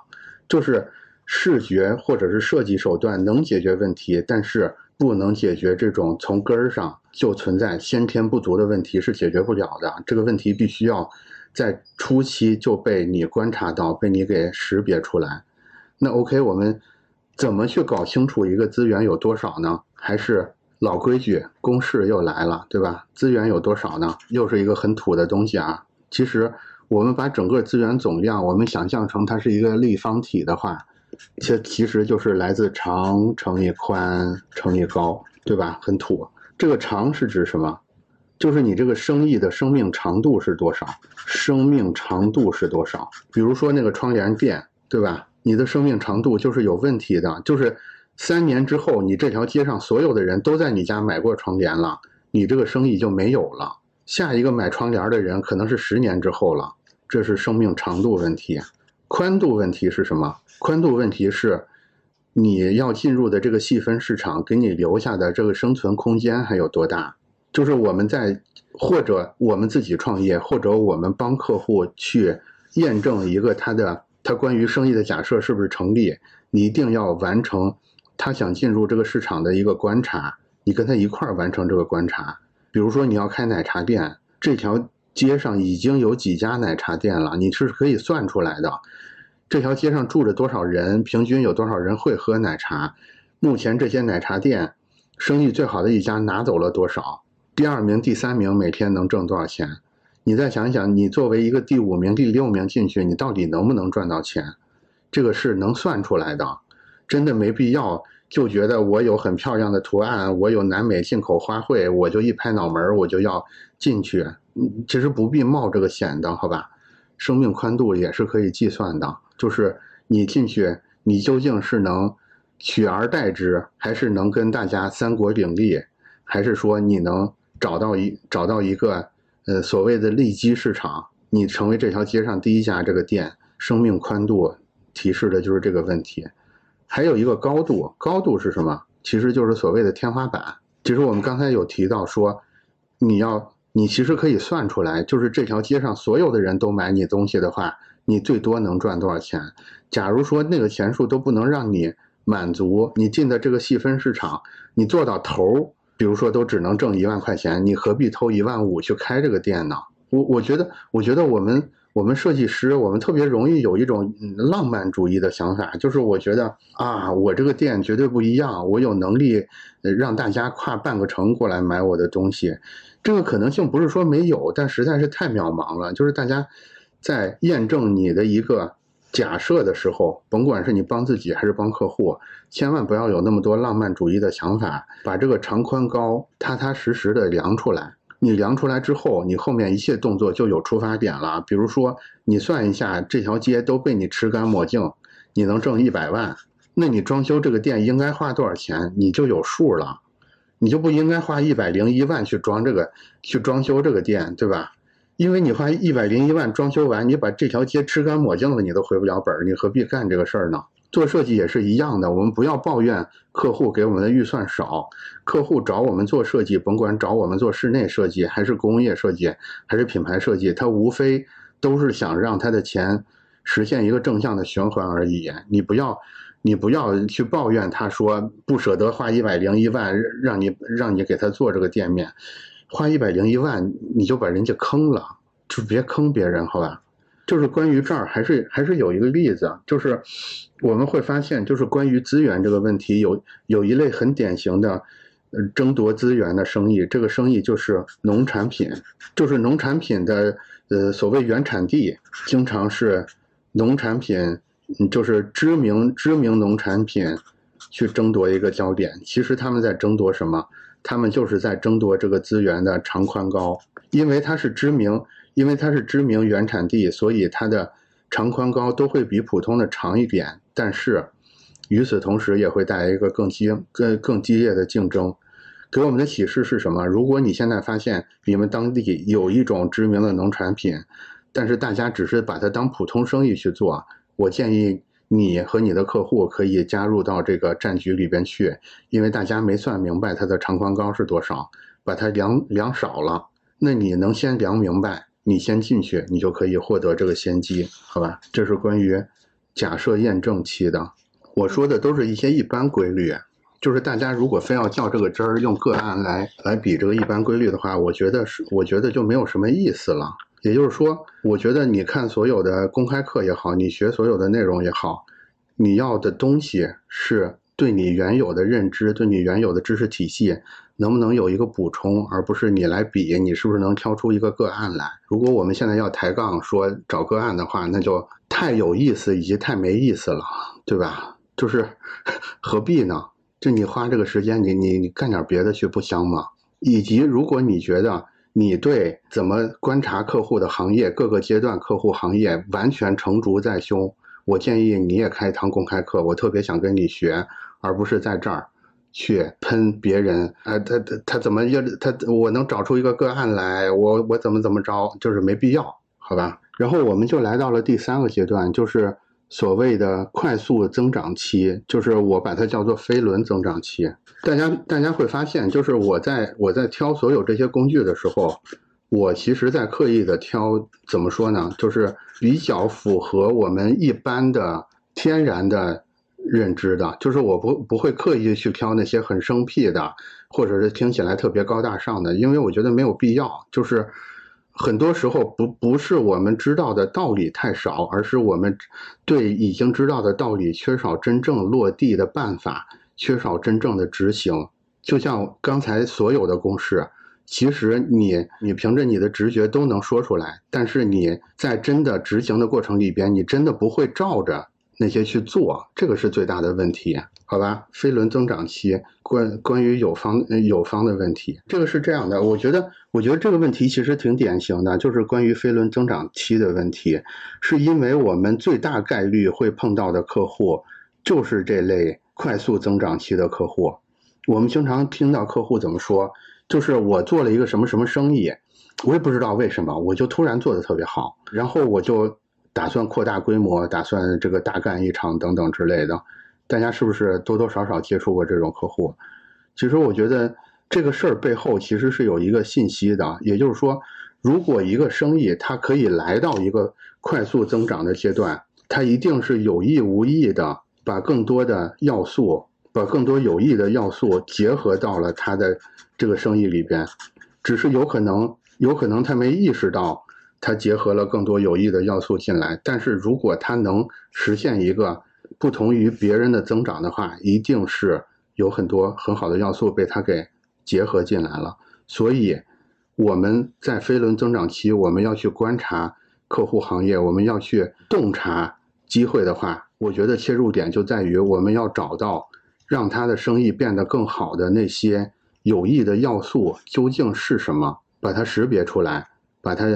就是视觉或者是设计手段能解决问题，但是。不能解决这种从根儿上就存在先天不足的问题是解决不了的。这个问题必须要在初期就被你观察到，被你给识别出来。那 OK，我们怎么去搞清楚一个资源有多少呢？还是老规矩，公式又来了，对吧？资源有多少呢？又是一个很土的东西啊。其实我们把整个资源总量，我们想象成它是一个立方体的话。其其实就是来自长乘以宽乘以高，对吧？很土。这个长是指什么？就是你这个生意的生命长度是多少？生命长度是多少？比如说那个窗帘店，对吧？你的生命长度就是有问题的，就是三年之后，你这条街上所有的人都在你家买过窗帘了，你这个生意就没有了。下一个买窗帘的人可能是十年之后了，这是生命长度问题。宽度问题是什么？宽度问题是，你要进入的这个细分市场给你留下的这个生存空间还有多大？就是我们在或者我们自己创业，或者我们帮客户去验证一个他的他关于生意的假设是不是成立，你一定要完成他想进入这个市场的一个观察，你跟他一块儿完成这个观察。比如说你要开奶茶店，这条。街上已经有几家奶茶店了，你是可以算出来的。这条街上住着多少人，平均有多少人会喝奶茶？目前这些奶茶店生意最好的一家拿走了多少？第二名、第三名每天能挣多少钱？你再想想，你作为一个第五名、第六名进去，你到底能不能赚到钱？这个是能算出来的，真的没必要就觉得我有很漂亮的图案，我有南美进口花卉，我就一拍脑门我就要进去。其实不必冒这个险的，好吧？生命宽度也是可以计算的，就是你进去，你究竟是能取而代之，还是能跟大家三国鼎立，还是说你能找到一找到一个呃所谓的利基市场，你成为这条街上第一家这个店？生命宽度提示的就是这个问题。还有一个高度，高度是什么？其实就是所谓的天花板。其实我们刚才有提到说，你要。你其实可以算出来，就是这条街上所有的人都买你东西的话，你最多能赚多少钱？假如说那个钱数都不能让你满足，你进的这个细分市场，你做到头，比如说都只能挣一万块钱，你何必偷一万五去开这个店呢？我我觉得，我觉得我们我们设计师，我们特别容易有一种浪漫主义的想法，就是我觉得啊，我这个店绝对不一样，我有能力让大家跨半个城过来买我的东西。这个可能性不是说没有，但实在是太渺茫了。就是大家在验证你的一个假设的时候，甭管是你帮自己还是帮客户，千万不要有那么多浪漫主义的想法，把这个长宽高踏踏实实的量出来。你量出来之后，你后面一切动作就有出发点了。比如说，你算一下这条街都被你吃干抹净，你能挣一百万，那你装修这个店应该花多少钱，你就有数了。你就不应该花一百零一万去装这个，去装修这个店，对吧？因为你花一百零一万装修完，你把这条街吃干抹净了，你都回不了本，你何必干这个事儿呢？做设计也是一样的，我们不要抱怨客户给我们的预算少，客户找我们做设计，甭管找我们做室内设计，还是工业设计，还是品牌设计，他无非都是想让他的钱实现一个正向的循环而已。你不要。你不要去抱怨，他说不舍得花一百零一万让你让你给他做这个店面，花一百零一万你就把人家坑了，就别坑别人，好吧？就是关于这儿，还是还是有一个例子，就是我们会发现，就是关于资源这个问题，有有一类很典型的，呃争夺资源的生意，这个生意就是农产品，就是农产品的呃所谓原产地，经常是农产品，就是知名知名农产品去争夺一个焦点。其实他们在争夺什么？他们就是在争夺这个资源的长宽高，因为它是知名，因为它是知名原产地，所以它的长宽高都会比普通的长一点。但是与此同时，也会带来一个更激、更更激烈的竞争。给我们的启示是什么？如果你现在发现你们当地有一种知名的农产品，但是大家只是把它当普通生意去做，我建议你和你的客户可以加入到这个战局里边去，因为大家没算明白它的长宽高是多少，把它量量少了，那你能先量明白，你先进去，你就可以获得这个先机，好吧？这是关于假设验证期的。我说的都是一些一般规律，就是大家如果非要较这个真儿，用个案来来比这个一般规律的话，我觉得是，我觉得就没有什么意思了。也就是说，我觉得你看所有的公开课也好，你学所有的内容也好，你要的东西是对你原有的认知、对你原有的知识体系能不能有一个补充，而不是你来比你是不是能挑出一个个案来。如果我们现在要抬杠说找个案的话，那就太有意思以及太没意思了，对吧？就是 何必呢？就你花这个时间，你你你干点别的去不香吗？以及如果你觉得你对怎么观察客户的行业各个阶段客户行业完全成竹在胸，我建议你也开一堂公开课。我特别想跟你学，而不是在这儿去喷别人。呃，他他他怎么要他我能找出一个个案来，我我怎么怎么着，就是没必要，好吧？然后我们就来到了第三个阶段，就是。所谓的快速增长期，就是我把它叫做飞轮增长期。大家大家会发现，就是我在我在挑所有这些工具的时候，我其实在刻意的挑，怎么说呢？就是比较符合我们一般的天然的认知的，就是我不不会刻意去挑那些很生僻的，或者是听起来特别高大上的，因为我觉得没有必要。就是很多时候不不是我们知道的道理太少，而是我们对已经知道的道理缺少真正落地的办法，缺少真正的执行。就像刚才所有的公式，其实你你凭着你的直觉都能说出来，但是你在真的执行的过程里边，你真的不会照着那些去做，这个是最大的问题。好吧，飞轮增长期关关于有方有方的问题，这个是这样的，我觉得我觉得这个问题其实挺典型的，就是关于飞轮增长期的问题，是因为我们最大概率会碰到的客户就是这类快速增长期的客户。我们经常听到客户怎么说，就是我做了一个什么什么生意，我也不知道为什么，我就突然做的特别好，然后我就打算扩大规模，打算这个大干一场等等之类的。大家是不是多多少少接触过这种客户？其实我觉得这个事儿背后其实是有一个信息的，也就是说，如果一个生意它可以来到一个快速增长的阶段，它一定是有意无意的把更多的要素，把更多有益的要素结合到了它的这个生意里边，只是有可能有可能他没意识到它结合了更多有益的要素进来，但是如果它能实现一个。不同于别人的增长的话，一定是有很多很好的要素被它给结合进来了。所以我们在飞轮增长期，我们要去观察客户行业，我们要去洞察机会的话，我觉得切入点就在于我们要找到让他的生意变得更好的那些有益的要素究竟是什么，把它识别出来，把它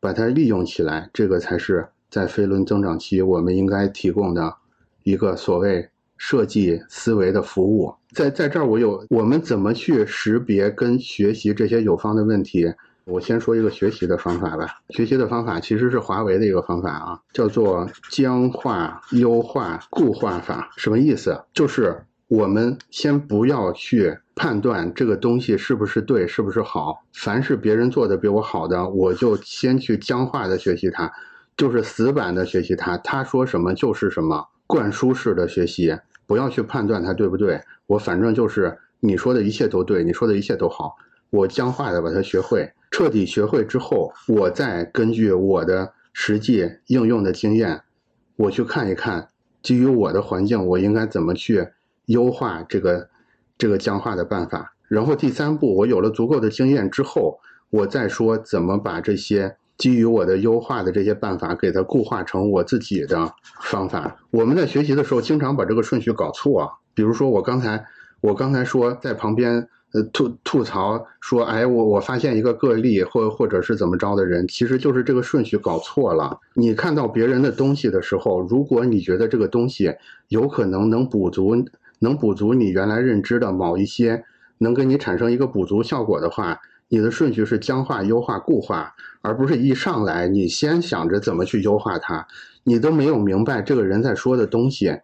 把它利用起来，这个才是在飞轮增长期我们应该提供的。一个所谓设计思维的服务，在在这儿我有我们怎么去识别跟学习这些有方的问题？我先说一个学习的方法吧。学习的方法其实是华为的一个方法啊，叫做僵化优化固化法。什么意思？就是我们先不要去判断这个东西是不是对，是不是好。凡是别人做的比我好的，我就先去僵化的学习它，就是死板的学习它。他说什么就是什么。灌输式的学习，不要去判断它对不对。我反正就是你说的一切都对，你说的一切都好。我僵化的把它学会，彻底学会之后，我再根据我的实际应用的经验，我去看一看，基于我的环境，我应该怎么去优化这个这个僵化的办法。然后第三步，我有了足够的经验之后，我再说怎么把这些基于我的优化的这些办法给它固化成我自己的方法。我们在学习的时候，经常把这个顺序搞错啊。比如说我刚才我刚才说在旁边呃吐吐槽说，哎，我我发现一个个例或或者是怎么着的人，其实就是这个顺序搞错了。你看到别人的东西的时候，如果你觉得这个东西有可能能补足能补足你原来认知的某一些。能给你产生一个补足效果的话，你的顺序是僵化、优化、固化，而不是一上来你先想着怎么去优化它，你都没有明白这个人在说的东西，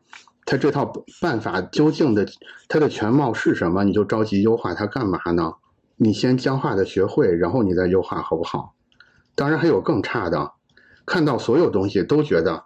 他这套办法究竟的他的全貌是什么，你就着急优化它干嘛呢？你先僵化的学会，然后你再优化，好不好？当然还有更差的，看到所有东西都觉得，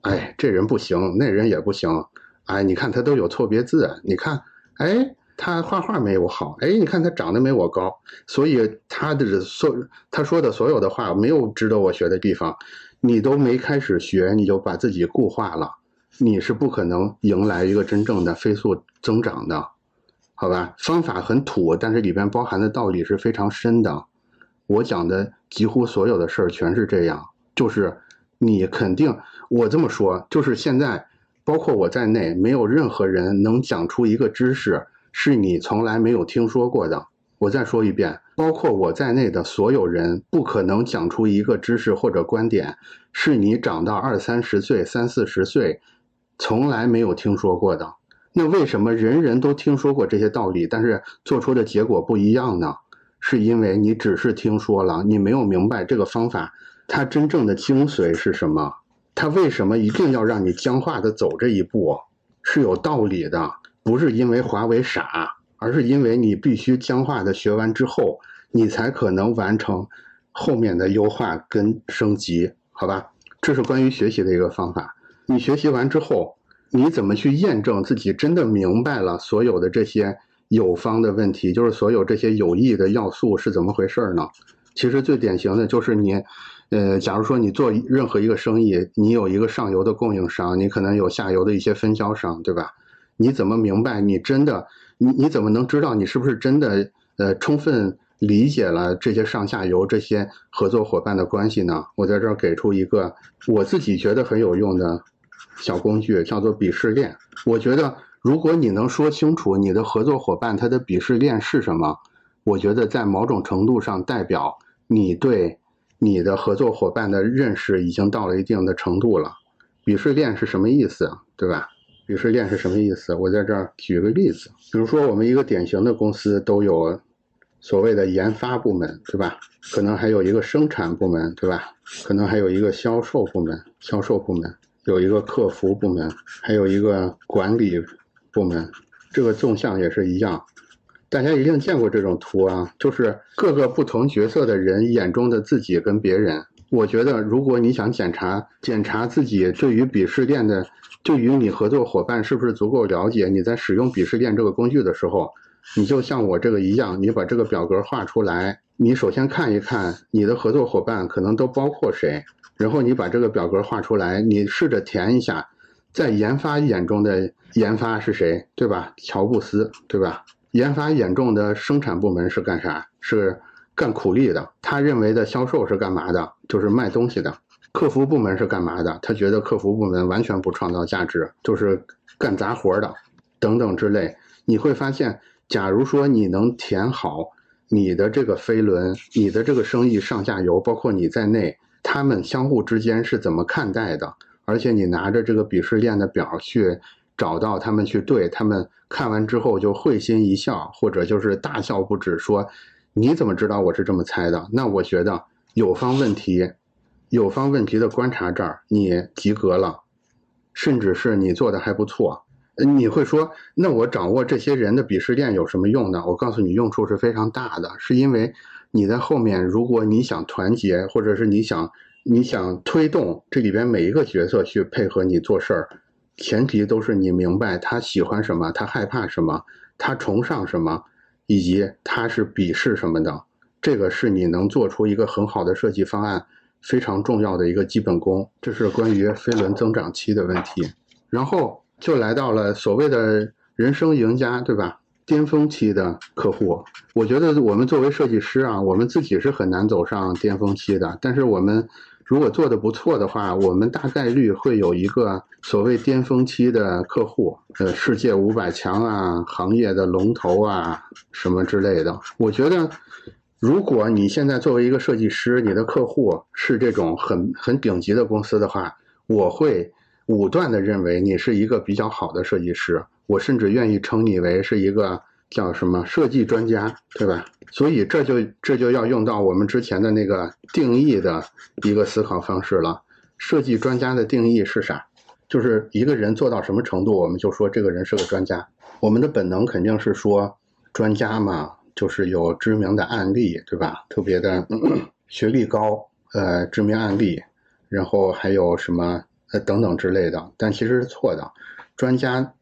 哎，这人不行，那人也不行，哎，你看他都有错别字，你看，哎。他画画没我好，哎，你看他长得没我高，所以他的所他说的所有的话没有值得我学的地方，你都没开始学，你就把自己固化了，你是不可能迎来一个真正的飞速增长的，好吧？方法很土，但是里边包含的道理是非常深的。我讲的几乎所有的事儿全是这样，就是你肯定我这么说，就是现在包括我在内，没有任何人能讲出一个知识。是你从来没有听说过的。我再说一遍，包括我在内的所有人，不可能讲出一个知识或者观点，是你长到二三十岁、三四十岁，从来没有听说过的。那为什么人人都听说过这些道理，但是做出的结果不一样呢？是因为你只是听说了，你没有明白这个方法它真正的精髓是什么，它为什么一定要让你僵化的走这一步，是有道理的。不是因为华为傻，而是因为你必须僵化的学完之后，你才可能完成后面的优化跟升级，好吧？这是关于学习的一个方法。你学习完之后，你怎么去验证自己真的明白了所有的这些有方的问题，就是所有这些有益的要素是怎么回事呢？其实最典型的就是你，呃，假如说你做任何一个生意，你有一个上游的供应商，你可能有下游的一些分销商，对吧？你怎么明白？你真的，你你怎么能知道你是不是真的？呃，充分理解了这些上下游这些合作伙伴的关系呢？我在这儿给出一个我自己觉得很有用的小工具，叫做鄙视链。我觉得，如果你能说清楚你的合作伙伴他的鄙视链是什么，我觉得在某种程度上代表你对你的合作伙伴的认识已经到了一定的程度了。鄙视链是什么意思？对吧？鄙视链是什么意思？我在这儿举个例子，比如说我们一个典型的公司都有所谓的研发部门，对吧？可能还有一个生产部门，对吧？可能还有一个销售部门，销售部门有一个客服部门，还有一个管理部门。这个纵向也是一样，大家一定见过这种图啊，就是各个不同角色的人眼中的自己跟别人。我觉得，如果你想检查检查自己对于鄙视链的，对于你合作伙伴是不是足够了解，你在使用鄙视链这个工具的时候，你就像我这个一样，你把这个表格画出来，你首先看一看你的合作伙伴可能都包括谁，然后你把这个表格画出来，你试着填一下，在研发眼中的研发是谁，对吧？乔布斯，对吧？研发眼中的生产部门是干啥？是。干苦力的，他认为的销售是干嘛的？就是卖东西的。客服部门是干嘛的？他觉得客服部门完全不创造价值，就是干杂活的，等等之类。你会发现，假如说你能填好你的这个飞轮，你的这个生意上下游，包括你在内，他们相互之间是怎么看待的？而且你拿着这个鄙视链的表去找到他们去对他们看完之后就会心一笑，或者就是大笑不止，说。你怎么知道我是这么猜的？那我觉得有方问题，有方问题的观察这儿你及格了，甚至是你做的还不错。你会说，那我掌握这些人的鄙视链有什么用呢？我告诉你，用处是非常大的，是因为你在后面，如果你想团结，或者是你想你想推动这里边每一个角色去配合你做事儿，前提都是你明白他喜欢什么，他害怕什么，他崇尚什么。以及他是鄙视什么的，这个是你能做出一个很好的设计方案非常重要的一个基本功。这是关于飞轮增长期的问题，然后就来到了所谓的人生赢家，对吧？巅峰期的客户。我觉得我们作为设计师啊，我们自己是很难走上巅峰期的。但是我们如果做的不错的话，我们大概率会有一个所谓巅峰期的客户，呃，世界五百强啊，行业的龙头啊，什么之类的。我觉得，如果你现在作为一个设计师，你的客户是这种很很顶级的公司的话，我会武断的认为你是一个比较好的设计师。我甚至愿意称你为是一个叫什么设计专家，对吧？所以这就这就要用到我们之前的那个定义的一个思考方式了。设计专家的定义是啥？就是一个人做到什么程度，我们就说这个人是个专家。我们的本能肯定是说专家嘛，就是有知名的案例，对吧？特别的学历高，呃，知名案例，然后还有什么呃等等之类的。但其实是错的，专家。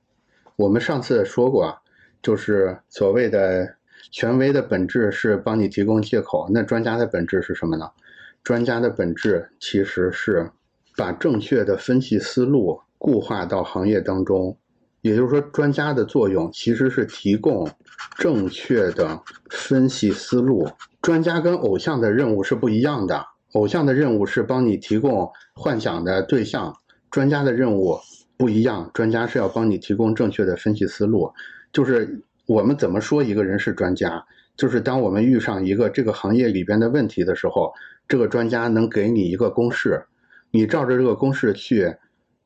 我们上次说过，就是所谓的权威的本质是帮你提供借口。那专家的本质是什么呢？专家的本质其实是把正确的分析思路固化到行业当中。也就是说，专家的作用其实是提供正确的分析思路。专家跟偶像的任务是不一样的。偶像的任务是帮你提供幻想的对象，专家的任务。不一样，专家是要帮你提供正确的分析思路。就是我们怎么说一个人是专家，就是当我们遇上一个这个行业里边的问题的时候，这个专家能给你一个公式，你照着这个公式去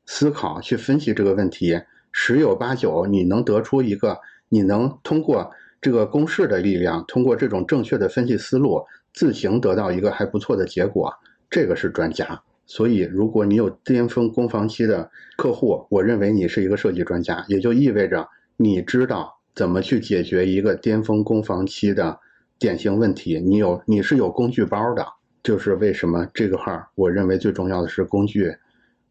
思考、去分析这个问题，十有八九你能得出一个，你能通过这个公式的力量，通过这种正确的分析思路，自行得到一个还不错的结果。这个是专家。所以，如果你有巅峰攻防期的客户，我认为你是一个设计专家，也就意味着你知道怎么去解决一个巅峰攻防期的典型问题。你有，你是有工具包的，就是为什么这个号我认为最重要的是工具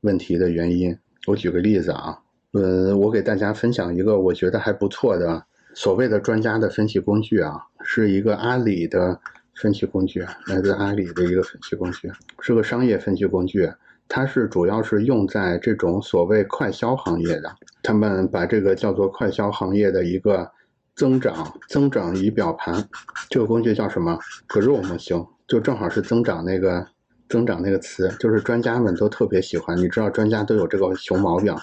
问题的原因。我举个例子啊，呃，我给大家分享一个我觉得还不错的所谓的专家的分析工具啊，是一个阿里的。分析工具来自阿里的一个分析工具，是个商业分析工具。它是主要是用在这种所谓快销行业的。他们把这个叫做快销行业的一个增长增长仪表盘。这个工具叫什么？Grow 模型，就正好是增长那个增长那个词，就是专家们都特别喜欢。你知道，专家都有这个熊毛病，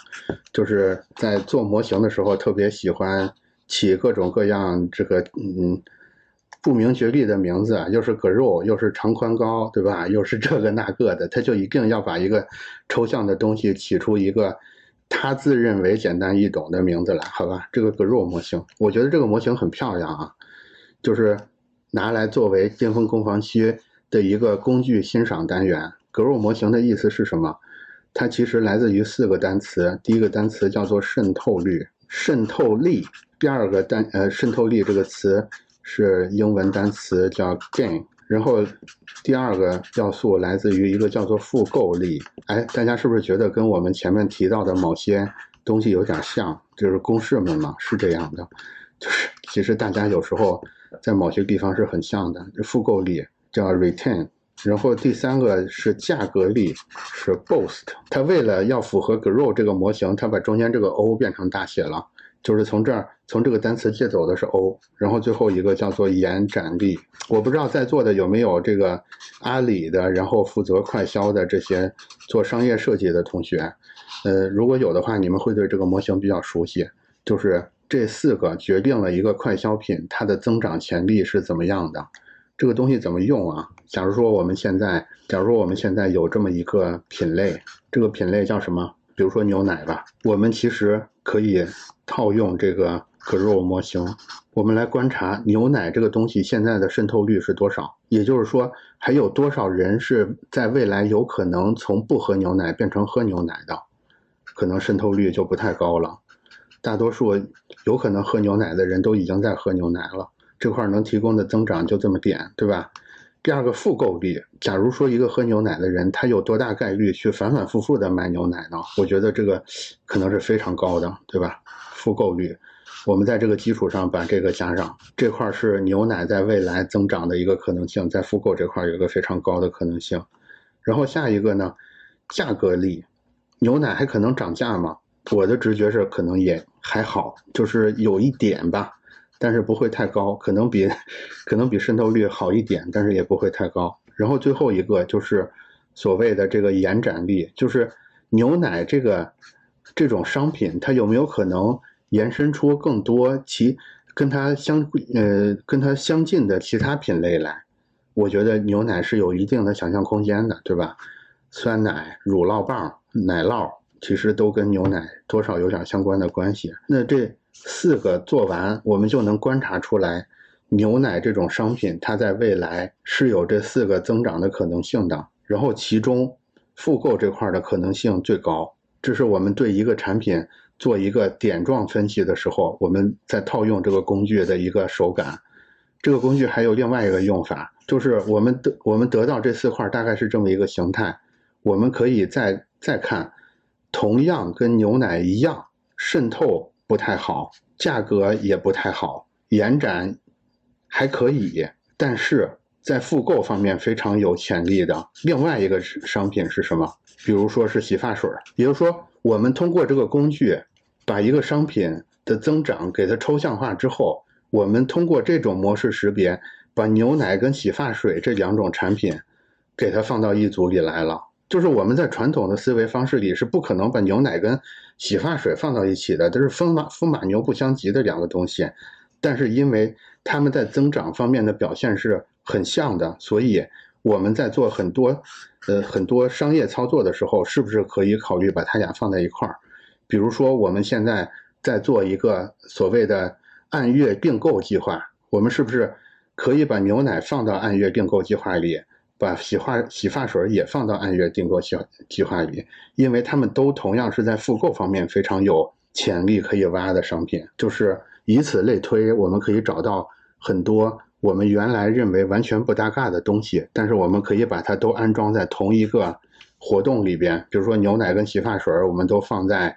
就是在做模型的时候特别喜欢起各种各样这个嗯。不明觉厉的名字，又是个肉，又是长宽高，对吧？又是这个那个的，他就一定要把一个抽象的东西起出一个他自认为简单易懂的名字来，好吧？这个个肉模型，我觉得这个模型很漂亮啊，就是拿来作为巅峰攻防区的一个工具欣赏单元。格肉模型的意思是什么？它其实来自于四个单词，第一个单词叫做渗透率、渗透力，第二个单呃渗透力这个词。是英文单词叫 gain，然后第二个要素来自于一个叫做复购力。哎，大家是不是觉得跟我们前面提到的某些东西有点像？就是公式们嘛，是这样的。就是其实大家有时候在某些地方是很像的。复购力叫 retain，然后第三个是价格力是 boost。它为了要符合 grow 这个模型，它把中间这个 o 变成大写了。就是从这儿，从这个单词借走的是 O，然后最后一个叫做延展力。我不知道在座的有没有这个阿里的，然后负责快销的这些做商业设计的同学。呃，如果有的话，你们会对这个模型比较熟悉。就是这四个决定了一个快消品它的增长潜力是怎么样的。这个东西怎么用啊？假如说我们现在，假如说我们现在有这么一个品类，这个品类叫什么？比如说牛奶吧，我们其实可以套用这个 Grow 模型，我们来观察牛奶这个东西现在的渗透率是多少。也就是说，还有多少人是在未来有可能从不喝牛奶变成喝牛奶的，可能渗透率就不太高了。大多数有可能喝牛奶的人都已经在喝牛奶了，这块能提供的增长就这么点，对吧？第二个复购率，假如说一个喝牛奶的人，他有多大概率去反反复复的买牛奶呢？我觉得这个可能是非常高的，对吧？复购率，我们在这个基础上把这个加上，这块是牛奶在未来增长的一个可能性，在复购这块有一个非常高的可能性。然后下一个呢，价格力，牛奶还可能涨价吗？我的直觉是可能也还好，就是有一点吧。但是不会太高，可能比可能比渗透率好一点，但是也不会太高。然后最后一个就是所谓的这个延展力，就是牛奶这个这种商品，它有没有可能延伸出更多其跟它相呃跟它相近的其他品类来？我觉得牛奶是有一定的想象空间的，对吧？酸奶、乳酪棒、奶酪，其实都跟牛奶多少有点相关的关系。那这四个做完，我们就能观察出来，牛奶这种商品，它在未来是有这四个增长的可能性的。然后其中复购这块的可能性最高。这是我们对一个产品做一个点状分析的时候，我们在套用这个工具的一个手感。这个工具还有另外一个用法，就是我们得我们得到这四块大概是这么一个形态，我们可以再再看，同样跟牛奶一样，渗透不太好，价格也不太好，延展还可以，但是在复购方面非常有潜力的另外一个商品是什么？比如说是洗发水，也就是说，我们通过这个工具，把一个商品的增长给它抽象化之后。我们通过这种模式识别，把牛奶跟洗发水这两种产品，给它放到一组里来了。就是我们在传统的思维方式里是不可能把牛奶跟洗发水放到一起的，都是风马风马牛不相及的两个东西。但是因为它们在增长方面的表现是很像的，所以我们在做很多呃很多商业操作的时候，是不是可以考虑把它俩放在一块儿？比如说我们现在在做一个所谓的。按月订购计划，我们是不是可以把牛奶放到按月订购计划里，把洗发洗发水也放到按月订购计计划里？因为他们都同样是在复购方面非常有潜力可以挖的商品，就是以此类推，我们可以找到很多我们原来认为完全不搭嘎的东西，但是我们可以把它都安装在同一个活动里边，比如说牛奶跟洗发水，我们都放在。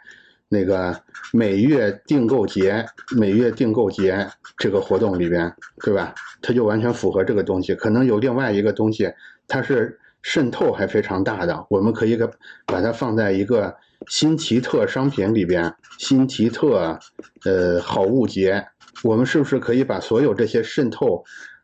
那个每月订购节，每月订购节这个活动里边，对吧？它就完全符合这个东西。可能有另外一个东西，它是渗透还非常大的，我们可以给把它放在一个新奇特商品里边。新奇特，呃，好物节，我们是不是可以把所有这些渗透、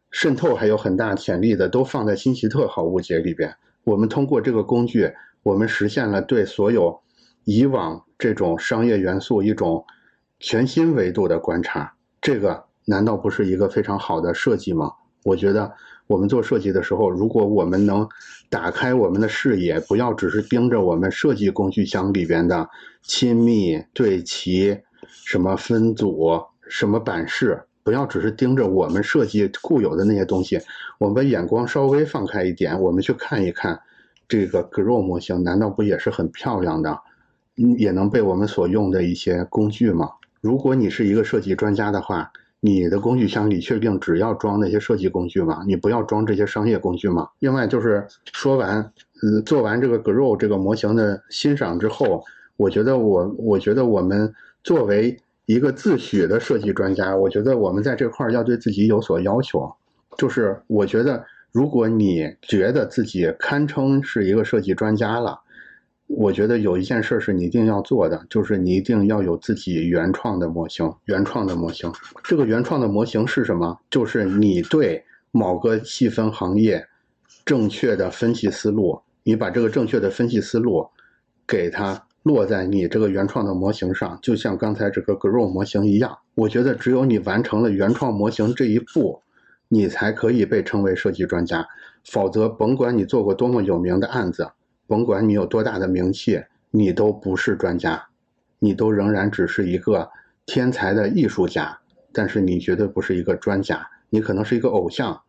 渗透还有很大潜力的都放在新奇特好物节里边？我们通过这个工具，我们实现了对所有。以往这种商业元素一种全新维度的观察，这个难道不是一个非常好的设计吗？我觉得我们做设计的时候，如果我们能打开我们的视野，不要只是盯着我们设计工具箱里边的亲密对齐、什么分组、什么版式，不要只是盯着我们设计固有的那些东西，我们把眼光稍微放开一点，我们去看一看这个 Grow 模型，难道不也是很漂亮的？也能被我们所用的一些工具吗？如果你是一个设计专家的话，你的工具箱里确定只要装那些设计工具吗？你不要装这些商业工具吗？另外就是说完，呃，做完这个 Grow 这个模型的欣赏之后，我觉得我，我觉得我们作为一个自诩的设计专家，我觉得我们在这块儿要对自己有所要求。就是我觉得，如果你觉得自己堪称是一个设计专家了。我觉得有一件事是你一定要做的，就是你一定要有自己原创的模型。原创的模型，这个原创的模型是什么？就是你对某个细分行业正确的分析思路，你把这个正确的分析思路给它落在你这个原创的模型上，就像刚才这个 Grow 模型一样。我觉得只有你完成了原创模型这一步，你才可以被称为设计专家。否则，甭管你做过多么有名的案子。甭管你有多大的名气，你都不是专家，你都仍然只是一个天才的艺术家，但是你绝对不是一个专家。你可能是一个偶像，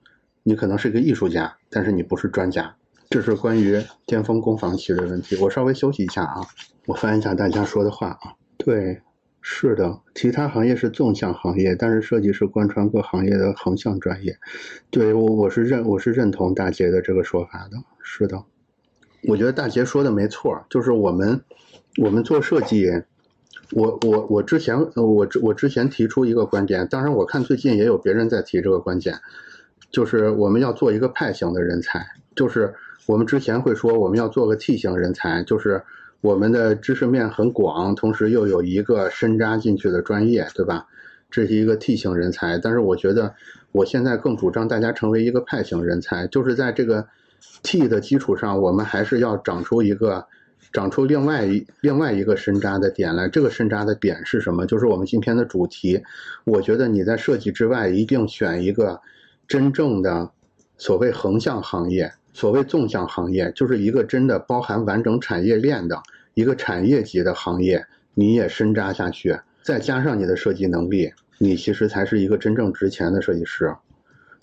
你可能是一个艺术家，但是你不是专家。这是关于巅峰攻防期的问题。我稍微休息一下啊，我翻一下大家说的话啊。对，是的，其他行业是纵向行业，但是设计是贯穿各行业的横向专业。对我，我是认我是认同大姐的这个说法的。是的。我觉得大杰说的没错，就是我们，我们做设计，我我我之前我我之前提出一个观点，当然我看最近也有别人在提这个观点，就是我们要做一个派型的人才，就是我们之前会说我们要做个 T 型人才，就是我们的知识面很广，同时又有一个深扎进去的专业，对吧？这是一个 T 型人才。但是我觉得我现在更主张大家成为一个派型人才，就是在这个 T 的基础上，我们还是要长出一个。长出另外一另外一个深扎的点来，这个深扎的点是什么？就是我们今天的主题。我觉得你在设计之外，一定选一个真正的所谓横向行业，所谓纵向行业，就是一个真的包含完整产业链的一个产业级的行业，你也深扎下去，再加上你的设计能力，你其实才是一个真正值钱的设计师。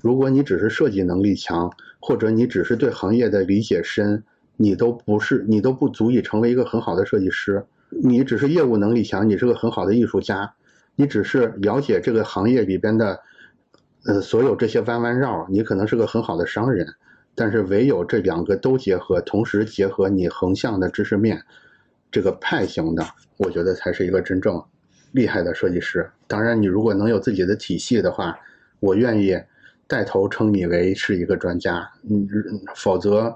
如果你只是设计能力强，或者你只是对行业的理解深，你都不是，你都不足以成为一个很好的设计师。你只是业务能力强，你是个很好的艺术家。你只是了解这个行业里边的，呃，所有这些弯弯绕，你可能是个很好的商人。但是唯有这两个都结合，同时结合你横向的知识面，这个派型的，我觉得才是一个真正厉害的设计师。当然，你如果能有自己的体系的话，我愿意带头称你为是一个专家。嗯，否则。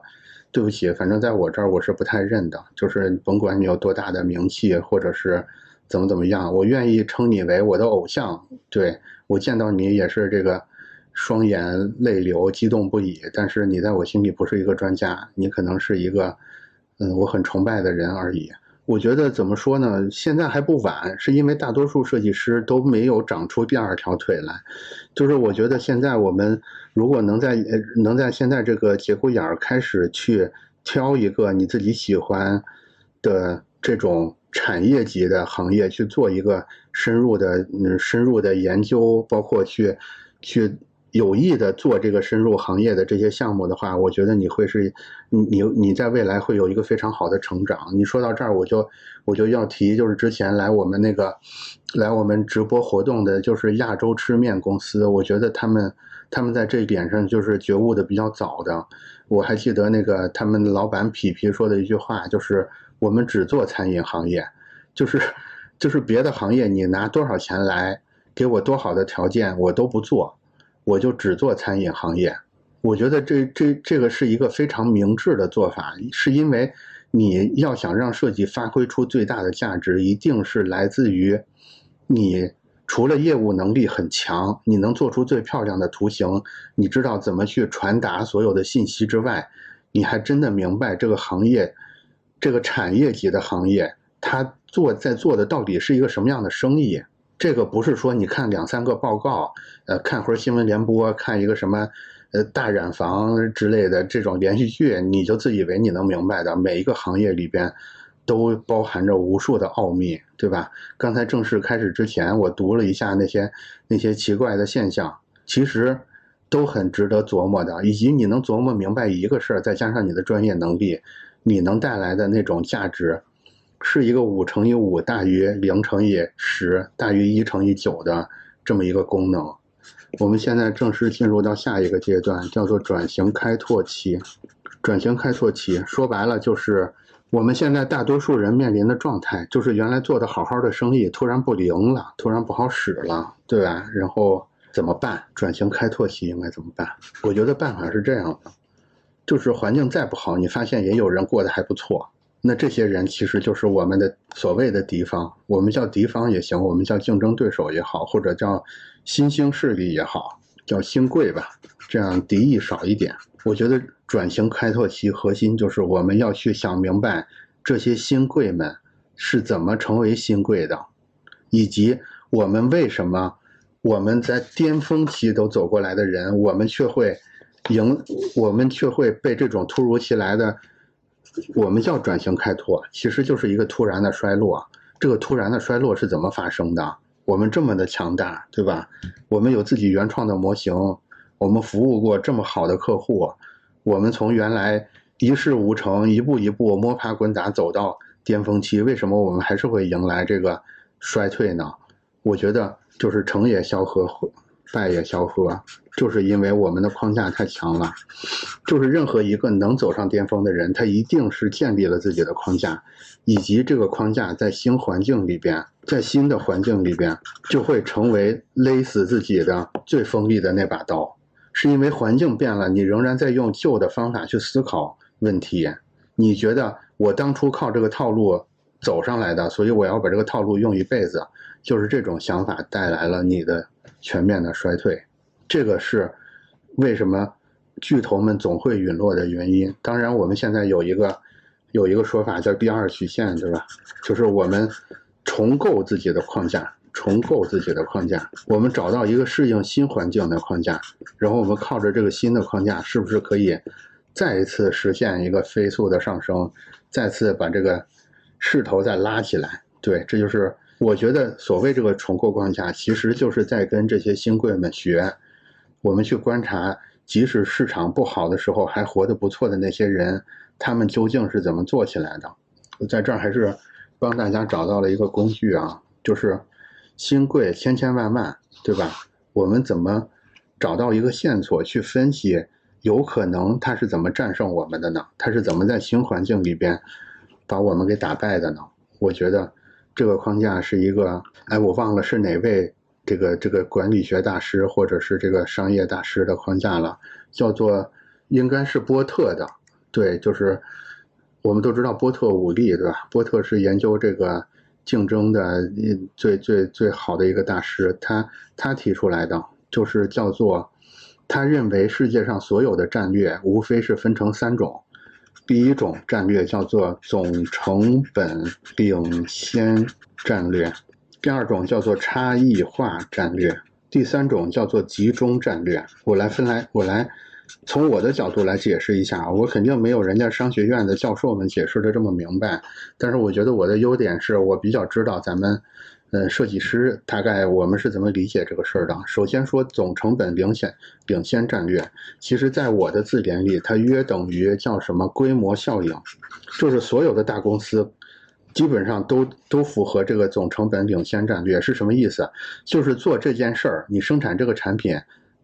对不起，反正在我这儿我是不太认的，就是甭管你有多大的名气，或者是怎么怎么样，我愿意称你为我的偶像。对我见到你也是这个双眼泪流，激动不已。但是你在我心里不是一个专家，你可能是一个嗯我很崇拜的人而已。我觉得怎么说呢？现在还不晚，是因为大多数设计师都没有长出第二条腿来。就是我觉得现在我们如果能在能在现在这个节骨眼儿开始去挑一个你自己喜欢的这种产业级的行业去做一个深入的嗯深入的研究，包括去去。有意的做这个深入行业的这些项目的话，我觉得你会是，你你你在未来会有一个非常好的成长。你说到这儿，我就我就要提，就是之前来我们那个，来我们直播活动的，就是亚洲吃面公司。我觉得他们他们在这一点上就是觉悟的比较早的。我还记得那个他们老板皮皮说的一句话，就是我们只做餐饮行业，就是就是别的行业你拿多少钱来给我多好的条件，我都不做。我就只做餐饮行业，我觉得这这这个是一个非常明智的做法，是因为你要想让设计发挥出最大的价值，一定是来自于你除了业务能力很强，你能做出最漂亮的图形，你知道怎么去传达所有的信息之外，你还真的明白这个行业，这个产业级的行业，它做在做的到底是一个什么样的生意。这个不是说你看两三个报告，呃，看会儿新闻联播，看一个什么，呃，大染坊之类的这种连续剧，你就自以为你能明白的。每一个行业里边，都包含着无数的奥秘，对吧？刚才正式开始之前，我读了一下那些那些奇怪的现象，其实都很值得琢磨的。以及你能琢磨明白一个事儿，再加上你的专业能力，你能带来的那种价值。是一个五乘以五大于零乘以十大于一乘以九的这么一个功能。我们现在正式进入到下一个阶段，叫做转型开拓期。转型开拓期说白了就是我们现在大多数人面临的状态，就是原来做的好好的生意突然不灵了，突然不好使了，对吧？然后怎么办？转型开拓期应该怎么办？我觉得办法是这样的，就是环境再不好，你发现也有人过得还不错。那这些人其实就是我们的所谓的敌方，我们叫敌方也行，我们叫竞争对手也好，或者叫新兴势力也好，叫新贵吧，这样敌意少一点。我觉得转型开拓期核心就是我们要去想明白这些新贵们是怎么成为新贵的，以及我们为什么我们在巅峰期都走过来的人，我们却会赢，我们却会被这种突如其来的。我们叫转型开拓，其实就是一个突然的衰落。这个突然的衰落是怎么发生的？我们这么的强大，对吧？我们有自己原创的模型，我们服务过这么好的客户，我们从原来一事无成，一步一步摸爬滚打走到巅峰期，为什么我们还是会迎来这个衰退呢？我觉得就是成也萧何，败也萧何。就是因为我们的框架太强了，就是任何一个能走上巅峰的人，他一定是建立了自己的框架，以及这个框架在新环境里边，在新的环境里边就会成为勒死自己的最锋利的那把刀。是因为环境变了，你仍然在用旧的方法去思考问题。你觉得我当初靠这个套路走上来的，所以我要把这个套路用一辈子，就是这种想法带来了你的全面的衰退。这个是为什么巨头们总会陨落的原因。当然，我们现在有一个有一个说法叫第二曲线，对吧？就是我们重构自己的框架。重构自己的框架，我们找到一个适应新环境的框架，然后我们靠着这个新的框架，是不是可以再一次实现一个飞速的上升，再次把这个势头再拉起来？对，这就是我觉得所谓这个重构框架，其实就是在跟这些新贵们学，我们去观察，即使市场不好的时候还活得不错的那些人，他们究竟是怎么做起来的？我在这儿还是帮大家找到了一个工具啊，就是。新贵千千万万，对吧？我们怎么找到一个线索去分析，有可能他是怎么战胜我们的呢？他是怎么在新环境里边把我们给打败的呢？我觉得这个框架是一个，哎，我忘了是哪位这个这个管理学大师或者是这个商业大师的框架了，叫做应该是波特的，对，就是我们都知道波特五力，对吧？波特是研究这个。竞争的最最最好的一个大师，他他提出来的就是叫做，他认为世界上所有的战略无非是分成三种，第一种战略叫做总成本领先战略，第二种叫做差异化战略，第三种叫做集中战略。我来分来，我来。从我的角度来解释一下啊，我肯定没有人家商学院的教授们解释的这么明白。但是我觉得我的优点是我比较知道咱们，呃，设计师大概我们是怎么理解这个事儿的。首先说总成本领先领先战略，其实在我的字典里，它约等于叫什么规模效应，就是所有的大公司基本上都都符合这个总成本领先战略是什么意思？就是做这件事儿，你生产这个产品，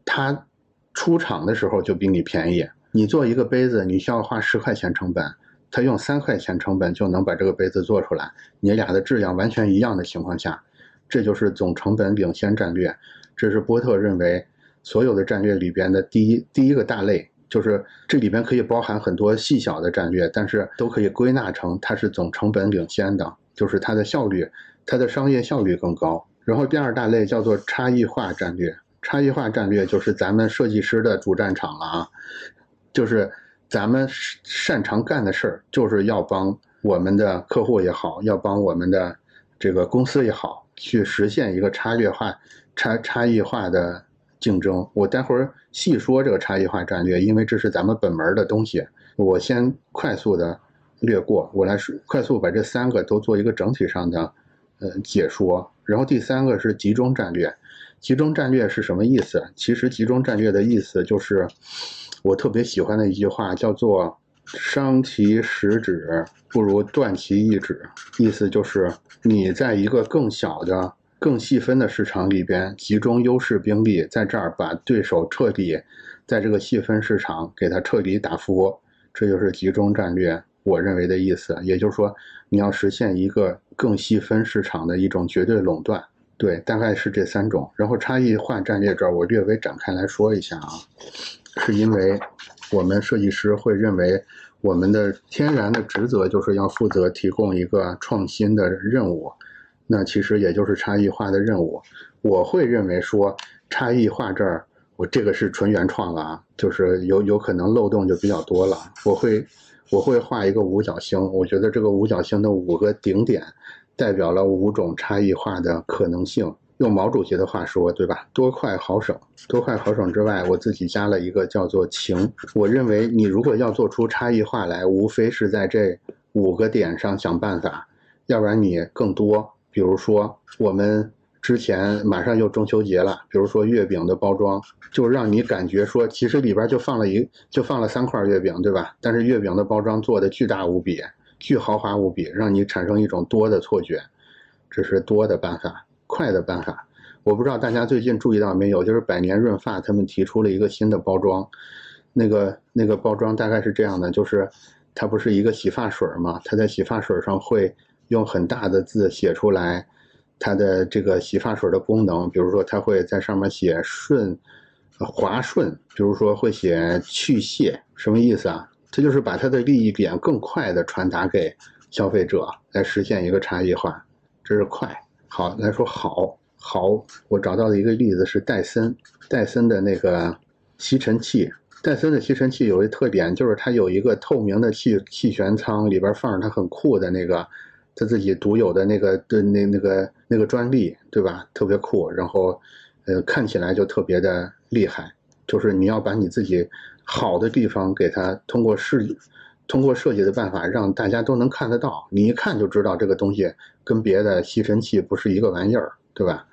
它。出厂的时候就比你便宜。你做一个杯子，你需要花十块钱成本，他用三块钱成本就能把这个杯子做出来。你俩的质量完全一样的情况下，这就是总成本领先战略。这是波特认为所有的战略里边的第一第一个大类，就是这里边可以包含很多细小的战略，但是都可以归纳成它是总成本领先的，就是它的效率，它的商业效率更高。然后第二大类叫做差异化战略。差异化战略就是咱们设计师的主战场了啊，就是咱们擅长干的事儿，就是要帮我们的客户也好，要帮我们的这个公司也好，去实现一个差异化、差差异化的竞争。我待会儿细说这个差异化战略，因为这是咱们本门的东西。我先快速的略过，我来快速把这三个都做一个整体上的呃解说。然后第三个是集中战略。集中战略是什么意思？其实集中战略的意思就是，我特别喜欢的一句话，叫做“伤其十指，不如断其一指”。意思就是你在一个更小的、更细分的市场里边集中优势兵力，在这儿把对手彻底在这个细分市场给他彻底打服，这就是集中战略。我认为的意思，也就是说，你要实现一个更细分市场的一种绝对垄断。对，大概是这三种。然后差异化战略这儿，我略微展开来说一下啊，是因为我们设计师会认为，我们的天然的职责就是要负责提供一个创新的任务，那其实也就是差异化的任务。我会认为说，差异化这儿，我这个是纯原创了啊，就是有有可能漏洞就比较多了。我会我会画一个五角星，我觉得这个五角星的五个顶点。代表了五种差异化的可能性。用毛主席的话说，对吧？多快好省，多快好省之外，我自己加了一个叫做情。我认为你如果要做出差异化来，无非是在这五个点上想办法，要不然你更多。比如说，我们之前马上又中秋节了，比如说月饼的包装，就让你感觉说，其实里边就放了一，就放了三块月饼，对吧？但是月饼的包装做的巨大无比。巨豪华无比，让你产生一种多的错觉，这是多的办法，快的办法。我不知道大家最近注意到没有，就是百年润发他们提出了一个新的包装，那个那个包装大概是这样的，就是它不是一个洗发水嘛？它在洗发水上会用很大的字写出来它的这个洗发水的功能，比如说它会在上面写顺滑顺，比如说会写去屑，什么意思啊？它就是把它的利益点更快的传达给消费者来实现一个差异化，这是快。好来说好，好，我找到的一个例子是戴森，戴森的那个吸尘器。戴森的吸尘器有一特点，就是它有一个透明的气气旋舱，里边放着它很酷的那个，它自己独有的那个的那那个那个专利，对吧？特别酷，然后，呃，看起来就特别的厉害。就是你要把你自己好的地方给它通过设通过设计的办法，让大家都能看得到，你一看就知道这个东西跟别的吸尘器不是一个玩意儿，对吧？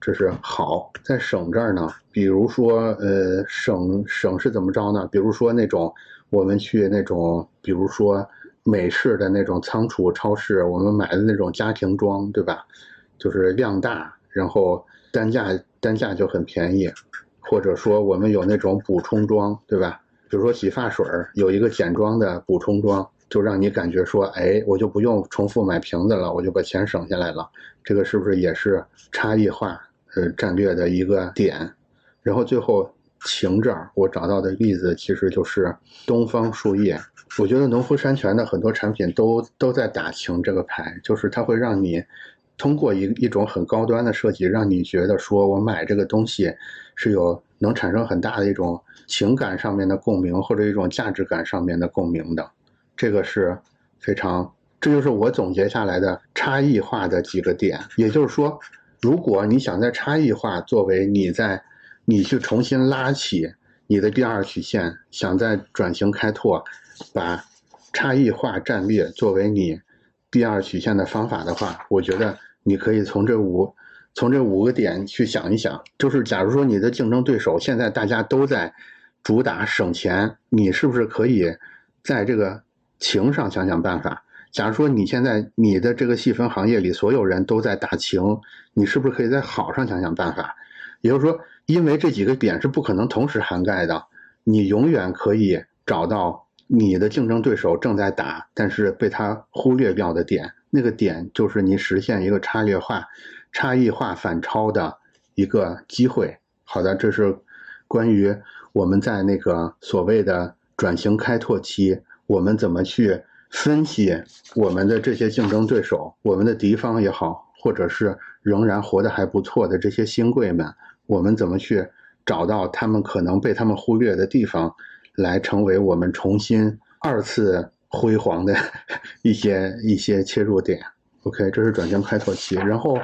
这是好，在省这儿呢。比如说，呃，省省是怎么着呢？比如说那种我们去那种，比如说美式的那种仓储超市，我们买的那种家庭装，对吧？就是量大，然后单价单价就很便宜。或者说我们有那种补充装，对吧？比如说洗发水有一个简装的补充装，就让你感觉说，哎，我就不用重复买瓶子了，我就把钱省下来了。这个是不是也是差异化？呃，战略的一个点，然后最后情这儿我找到的例子其实就是东方树叶。我觉得农夫山泉的很多产品都都在打情这个牌，就是它会让你通过一一种很高端的设计，让你觉得说我买这个东西是有能产生很大的一种情感上面的共鸣，或者一种价值感上面的共鸣的。这个是非常，这就是我总结下来的差异化的几个点，也就是说。如果你想在差异化作为你在你去重新拉起你的第二曲线，想在转型开拓，把差异化战略作为你第二曲线的方法的话，我觉得你可以从这五从这五个点去想一想。就是假如说你的竞争对手现在大家都在主打省钱，你是不是可以在这个情上想想办法？假如说你现在你的这个细分行业里所有人都在打情，你是不是可以在好上想想办法？也就是说，因为这几个点是不可能同时涵盖的，你永远可以找到你的竞争对手正在打，但是被他忽略掉的点，那个点就是你实现一个差异化、差异化反超的一个机会。好的，这是关于我们在那个所谓的转型开拓期，我们怎么去。分析我们的这些竞争对手，我们的敌方也好，或者是仍然活得还不错的这些新贵们，我们怎么去找到他们可能被他们忽略的地方，来成为我们重新二次辉煌的一些一些切入点？OK，这是转型开拓期，然后，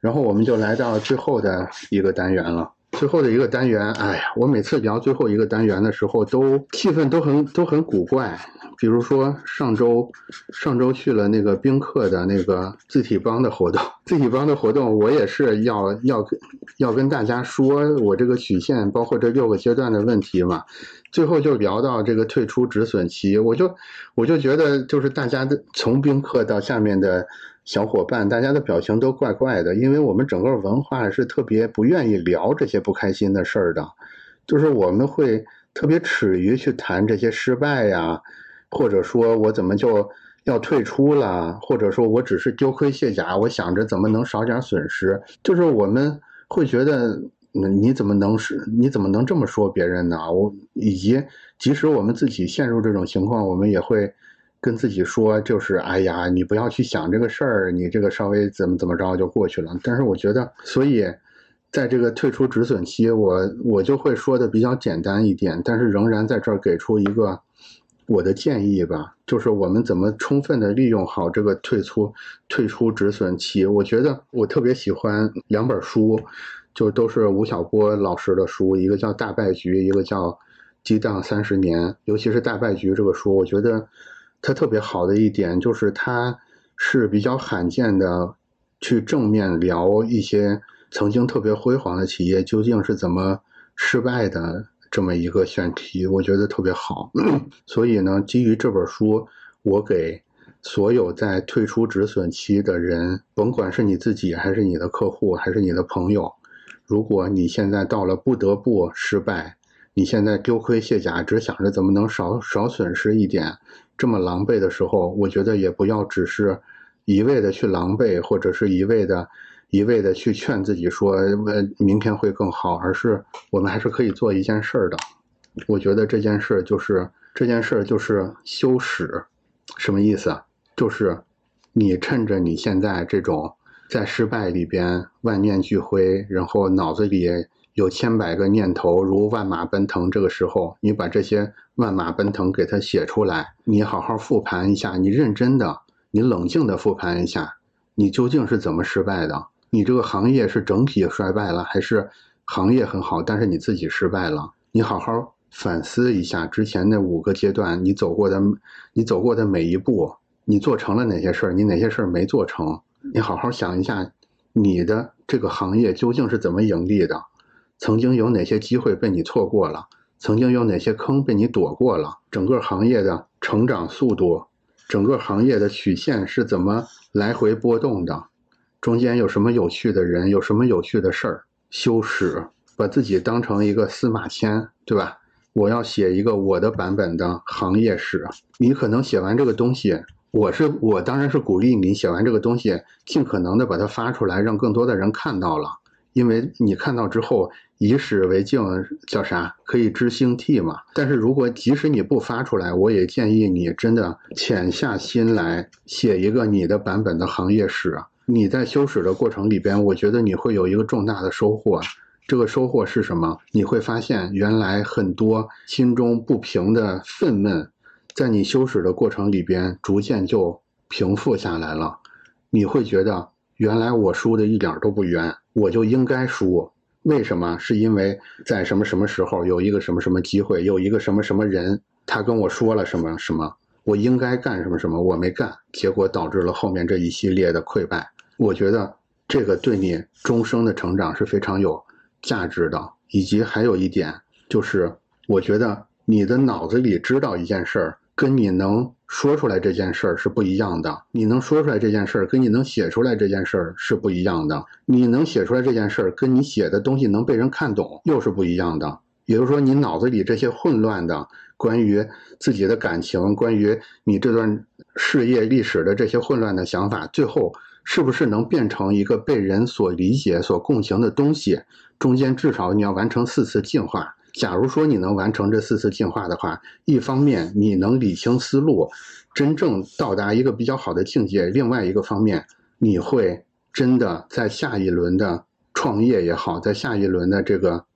然后我们就来到最后的一个单元了。最后的一个单元，哎呀，我每次聊最后一个单元的时候，都气氛都很都很古怪。比如说上周，上周去了那个宾客的那个字体帮的活动，字体帮的活动，我也是要要跟要跟大家说我这个曲线，包括这六个阶段的问题嘛。最后就聊到这个退出止损期，我就我就觉得就是大家的从宾客到下面的小伙伴，大家的表情都怪怪的，因为我们整个文化是特别不愿意聊这些不开心的事儿的，就是我们会特别耻于去谈这些失败呀。或者说我怎么就要退出了？或者说我只是丢盔卸甲，我想着怎么能少点损失？就是我们会觉得，你怎么能是？你怎么能这么说别人呢？我以及即使我们自己陷入这种情况，我们也会跟自己说，就是哎呀，你不要去想这个事儿，你这个稍微怎么怎么着就过去了。但是我觉得，所以在这个退出止损期，我我就会说的比较简单一点，但是仍然在这儿给出一个。我的建议吧，就是我们怎么充分的利用好这个退出退出止损期。我觉得我特别喜欢两本书，就都是吴晓波老师的书，一个叫《大败局》，一个叫《激荡三十年》。尤其是《大败局》这个书，我觉得它特别好的一点就是它是比较罕见的去正面聊一些曾经特别辉煌的企业究竟是怎么失败的。这么一个选题，我觉得特别好。所以呢，基于这本书，我给所有在退出止损期的人，甭管是你自己，还是你的客户，还是你的朋友，如果你现在到了不得不失败，你现在丢盔卸甲，只想着怎么能少少损失一点，这么狼狈的时候，我觉得也不要只是一味的去狼狈，或者是一味的。一味的去劝自己说，呃，明天会更好，而是我们还是可以做一件事儿的。我觉得这件事就是这件事就是修史，什么意思？就是你趁着你现在这种在失败里边万念俱灰，然后脑子里有千百个念头如万马奔腾，这个时候你把这些万马奔腾给它写出来，你好好复盘一下，你认真的，你冷静的复盘一下，你究竟是怎么失败的？你这个行业是整体衰败了，还是行业很好，但是你自己失败了？你好好反思一下之前那五个阶段，你走过的，你走过的每一步，你做成了哪些事儿，你哪些事儿没做成？你好好想一下，你的这个行业究竟是怎么盈利的？曾经有哪些机会被你错过了？曾经有哪些坑被你躲过了？整个行业的成长速度，整个行业的曲线是怎么来回波动的？中间有什么有趣的人？有什么有趣的事儿？修史。把自己当成一个司马迁，对吧？我要写一个我的版本的行业史。你可能写完这个东西，我是我当然是鼓励你写完这个东西，尽可能的把它发出来，让更多的人看到了。因为你看到之后，以史为镜，叫啥？可以知兴替嘛。但是如果即使你不发出来，我也建议你真的潜下心来写一个你的版本的行业史。你在修史的过程里边，我觉得你会有一个重大的收获。这个收获是什么？你会发现，原来很多心中不平的愤懑，在你修史的过程里边，逐渐就平复下来了。你会觉得，原来我输的一点都不冤，我就应该输。为什么？是因为在什么什么时候有一个什么什么机会，有一个什么什么人，他跟我说了什么什么，我应该干什么什么，我没干，结果导致了后面这一系列的溃败。我觉得这个对你终生的成长是非常有。价值的，以及还有一点就是，我觉得你的脑子里知道一件事儿，跟你能说出来这件事儿是不一样的。你能说出来这件事儿，跟你能写出来这件事儿是不一样的。你能写出来这件事儿，跟你写的东西能被人看懂又是不一样的。也就是说，你脑子里这些混乱的关于自己的感情，关于你这段事业历史的这些混乱的想法，最后是不是能变成一个被人所理解、所共情的东西？中间至少你要完成四次进化。假如说你能完成这四次进化的话，一方面你能理清思路，真正到达一个比较好的境界；另外一个方面，你会真的在下一轮的创业也好，在下一轮的这个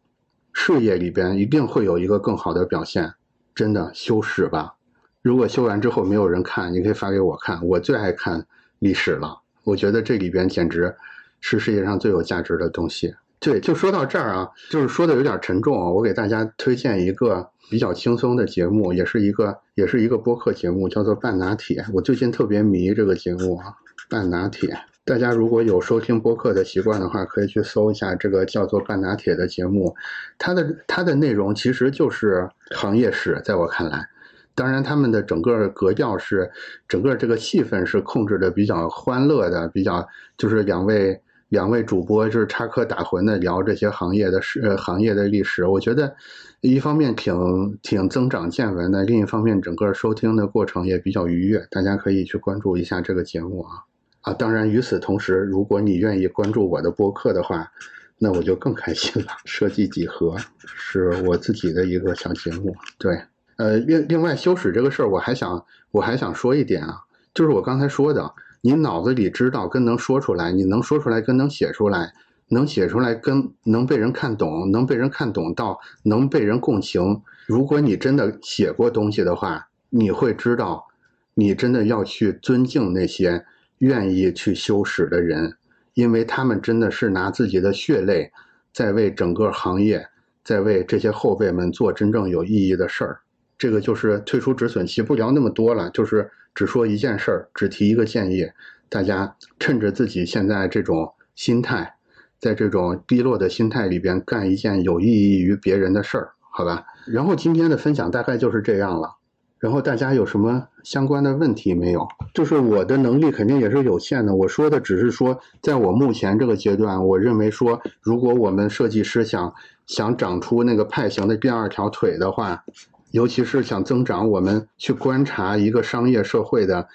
事业里边，一定会有一个更好的表现。真的修史吧，如果修完之后没有人看，你可以发给我看。我最爱看历史了，我觉得这里边简直是世界上最有价值的东西。对，就说到这儿啊，就是说的有点沉重啊。我给大家推荐一个比较轻松的节目，也是一个也是一个播客节目，叫做《半拿铁》。我最近特别迷这个节目啊，《半拿铁》。大家如果有收听播客的习惯的话，可以去搜一下这个叫做《半拿铁》的节目。它的它的内容其实就是行业史，在我看来，当然他们的整个格调是整个这个气氛是控制的比较欢乐的，比较就是两位。两位主播就是插科打诨的聊这些行业的事、呃行业的历史，我觉得一方面挺挺增长见闻的，另一方面整个收听的过程也比较愉悦，大家可以去关注一下这个节目啊啊！当然与此同时，如果你愿意关注我的播客的话，那我就更开心了。设计几何是我自己的一个小节目，对，呃，另另外修史这个事儿，我还想我还想说一点啊，就是我刚才说的。你脑子里知道跟能说出来，你能说出来跟能写出来，能写出来跟能被人看懂，能被人看懂到能被人共情。如果你真的写过东西的话，你会知道，你真的要去尊敬那些愿意去修史的人，因为他们真的是拿自己的血泪，在为整个行业，在为这些后辈们做真正有意义的事儿。这个就是退出止损期，不聊那么多了，就是。只说一件事儿，只提一个建议，大家趁着自己现在这种心态，在这种低落的心态里边干一件有意义于别人的事儿，好吧？然后今天的分享大概就是这样了。然后大家有什么相关的问题没有？就是我的能力肯定也是有限的，我说的只是说，在我目前这个阶段，我认为说，如果我们设计师想想长出那个派型的第二条腿的话。尤其是想增长，我们去观察一个商业社会的，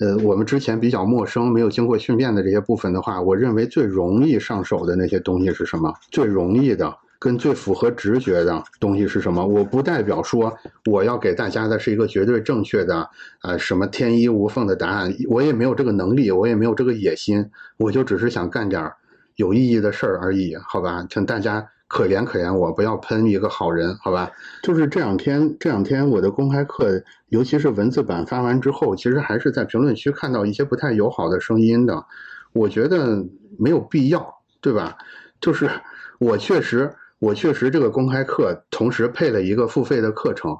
呃，我们之前比较陌生、没有经过训练的这些部分的话，我认为最容易上手的那些东西是什么？最容易的跟最符合直觉的东西是什么。我不代表说我要给大家的是一个绝对正确的，呃，什么天衣无缝的答案。我也没有这个能力，我也没有这个野心，我就只是想干点有意义的事儿而已，好吧？请大家可怜可怜我，不要喷一个好人，好吧？就是这两天，这两天我的公开课，尤其是文字版发完之后，其实还是在评论区看到一些不太友好的声音的。我觉得没有必要，对吧？就是我确实，我确实这个公开课同时配了一个付费的课程，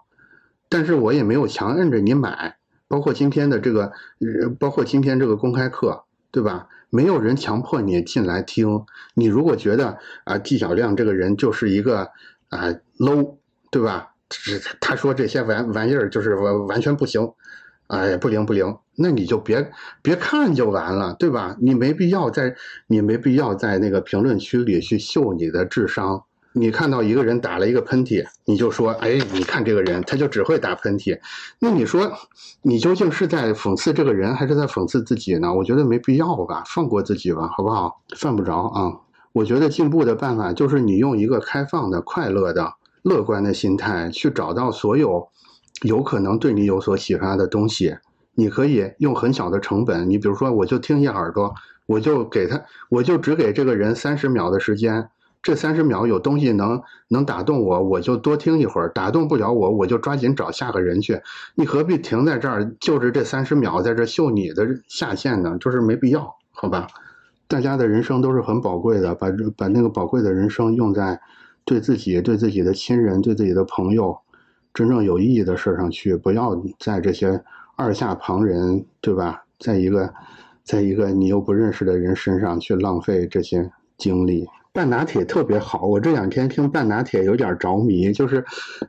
但是我也没有强摁着你买，包括今天的这个，包括今天这个公开课，对吧？没有人强迫你进来听。你如果觉得啊，纪晓亮这个人就是一个啊 low，对吧？他说这些玩玩意儿就是完完全不行。哎，不灵不灵，那你就别别看就完了，对吧？你没必要在你没必要在那个评论区里去秀你的智商。你看到一个人打了一个喷嚏，你就说，哎，你看这个人，他就只会打喷嚏。那你说，你究竟是在讽刺这个人，还是在讽刺自己呢？我觉得没必要吧，放过自己吧，好不好？犯不着啊。我觉得进步的办法就是你用一个开放的、快乐的、乐观的心态去找到所有。有可能对你有所启发的东西，你可以用很小的成本。你比如说，我就听一耳朵，我就给他，我就只给这个人三十秒的时间。这三十秒有东西能能打动我，我就多听一会儿；打动不了我，我就抓紧找下个人去。你何必停在这儿，就是这三十秒在这秀你的下限呢？就是没必要，好吧？大家的人生都是很宝贵的，把把那个宝贵的人生用在对自己、对自己的亲人、对自己的朋友。真正有意义的事上去，不要在这些二下旁人，对吧？在一个，在一个你又不认识的人身上去浪费这些精力。半拿铁特别好，我这两天听半拿铁有点着迷，就是，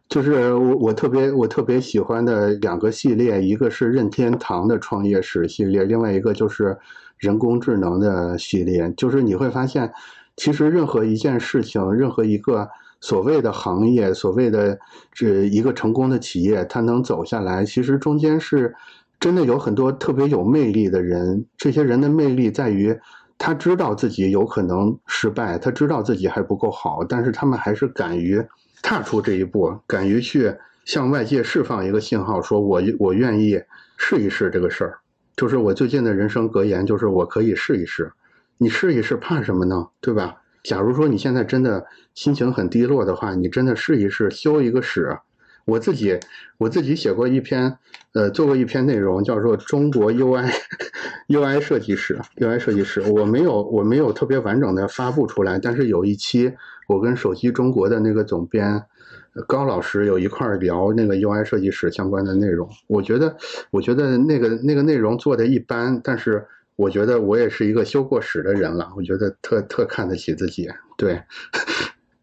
就是我我特别我特别喜欢的两个系列，一个是任天堂的创业史系列，另外一个就是人工智能的系列。就是你会发现，其实任何一件事情，任何一个。所谓的行业，所谓的这一个成功的企业，它能走下来，其实中间是真的有很多特别有魅力的人。这些人的魅力在于，他知道自己有可能失败，他知道自己还不够好，但是他们还是敢于踏出这一步，敢于去向外界释放一个信号，说我我愿意试一试这个事儿。就是我最近的人生格言，就是我可以试一试。你试一试，怕什么呢？对吧？假如说你现在真的心情很低落的话，你真的试一试修一个史。我自己我自己写过一篇，呃，做过一篇内容，叫做《中国 UI UI 设计史》UI 设计史。我没有我没有特别完整的发布出来，但是有一期我跟手机中国的那个总编高老师有一块聊那个 UI 设计史相关的内容。我觉得我觉得那个那个内容做的一般，但是。我觉得我也是一个修过史的人了，我觉得特特看得起自己。对，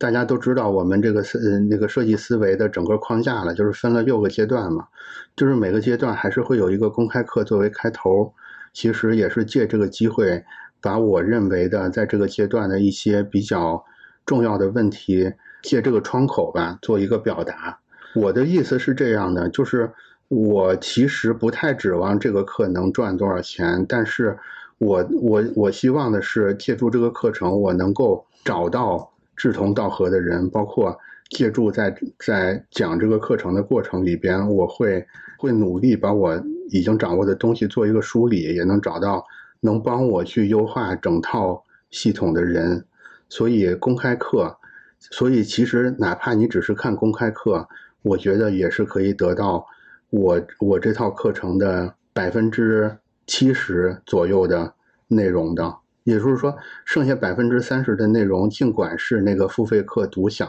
大家都知道我们这个思那个设计思维的整个框架了，就是分了六个阶段嘛，就是每个阶段还是会有一个公开课作为开头，其实也是借这个机会，把我认为的在这个阶段的一些比较重要的问题，借这个窗口吧做一个表达。我的意思是这样的，就是。我其实不太指望这个课能赚多少钱，但是我我我希望的是借助这个课程，我能够找到志同道合的人，包括借助在在讲这个课程的过程里边，我会会努力把我已经掌握的东西做一个梳理，也能找到能帮我去优化整套系统的人。所以公开课，所以其实哪怕你只是看公开课，我觉得也是可以得到。我我这套课程的百分之七十左右的内容的，也就是说，剩下百分之三十的内容，尽管是那个付费课独享，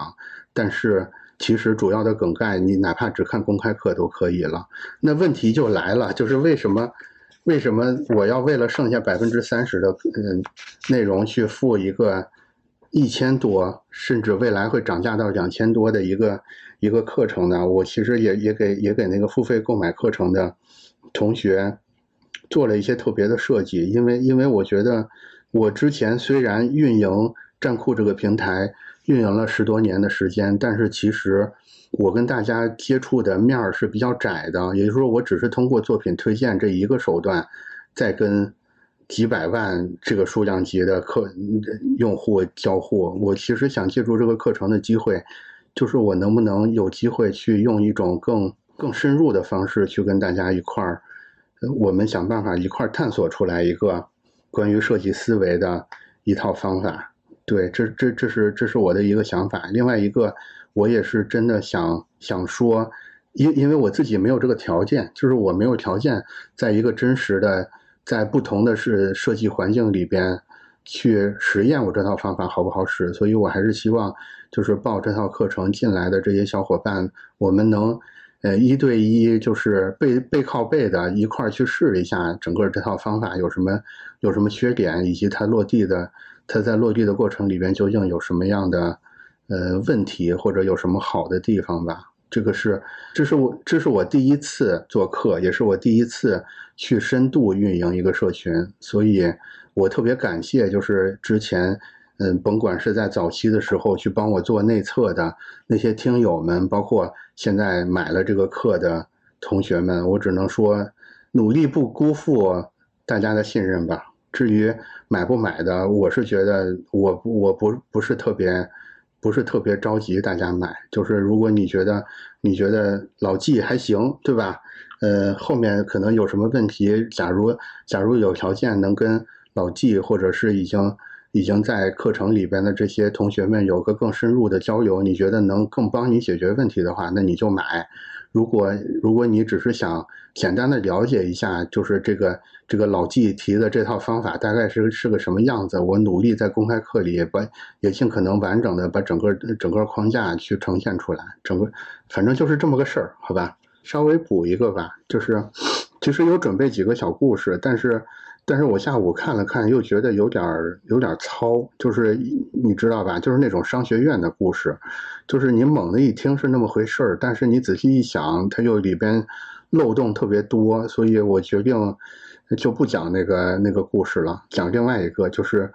但是其实主要的梗概，你哪怕只看公开课都可以了。那问题就来了，就是为什么为什么我要为了剩下百分之三十的嗯内容去付一个一千多，甚至未来会涨价到两千多的一个？一个课程呢，我其实也也给也给那个付费购买课程的同学做了一些特别的设计，因为因为我觉得我之前虽然运营站酷这个平台运营了十多年的时间，但是其实我跟大家接触的面儿是比较窄的，也就是说，我只是通过作品推荐这一个手段，在跟几百万这个数量级的客用户交互，我其实想借助这个课程的机会，就是我能不能有机会去用一种更更深入的方式去跟大家一块儿，我们想办法一块儿探索出来一个关于设计思维的一套方法。对，这这这是这是我的一个想法。另外一个，我也是真的想想说，因因为我自己没有这个条件，就是我没有条件在一个真实的。在不同的是设计环境里边去实验我这套方法好不好使，所以我还是希望就是报这套课程进来的这些小伙伴，我们能呃一对一就是背背靠背的一块儿去试一下整个这套方法有什么有什么缺点，以及它落地的它在落地的过程里边究竟有什么样的呃问题或者有什么好的地方吧。这个是，这是我这是我第一次做客，也是我第一次去深度运营一个社群，所以我特别感谢，就是之前，嗯，甭管是在早期的时候去帮我做内测的那些听友们，包括现在买了这个课的同学们，我只能说，努力不辜负大家的信任吧。至于买不买的，我是觉得我我不不是特别。不是特别着急，大家买就是如果你觉得你觉得老纪还行，对吧？呃，后面可能有什么问题，假如假如有条件能跟老纪或者是已经已经在课程里边的这些同学们有个更深入的交流，你觉得能更帮你解决问题的话，那你就买。如果如果你只是想简单的了解一下，就是这个这个老纪提的这套方法大概是是个什么样子，我努力在公开课里把也尽可能完整的把整个整个框架去呈现出来，整个反正就是这么个事儿，好吧？稍微补一个吧，就是其实有准备几个小故事，但是。但是我下午看了看，又觉得有点儿有点糙，就是你知道吧，就是那种商学院的故事，就是你猛的一听是那么回事儿，但是你仔细一想，它又里边漏洞特别多，所以我决定就不讲那个那个故事了，讲另外一个，就是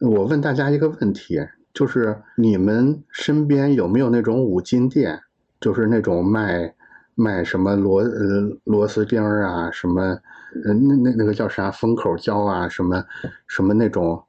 我问大家一个问题，就是你们身边有没有那种五金店，就是那种卖。卖什么螺呃螺丝钉啊，什么呃那那那个叫啥封口胶啊，什么什么那种，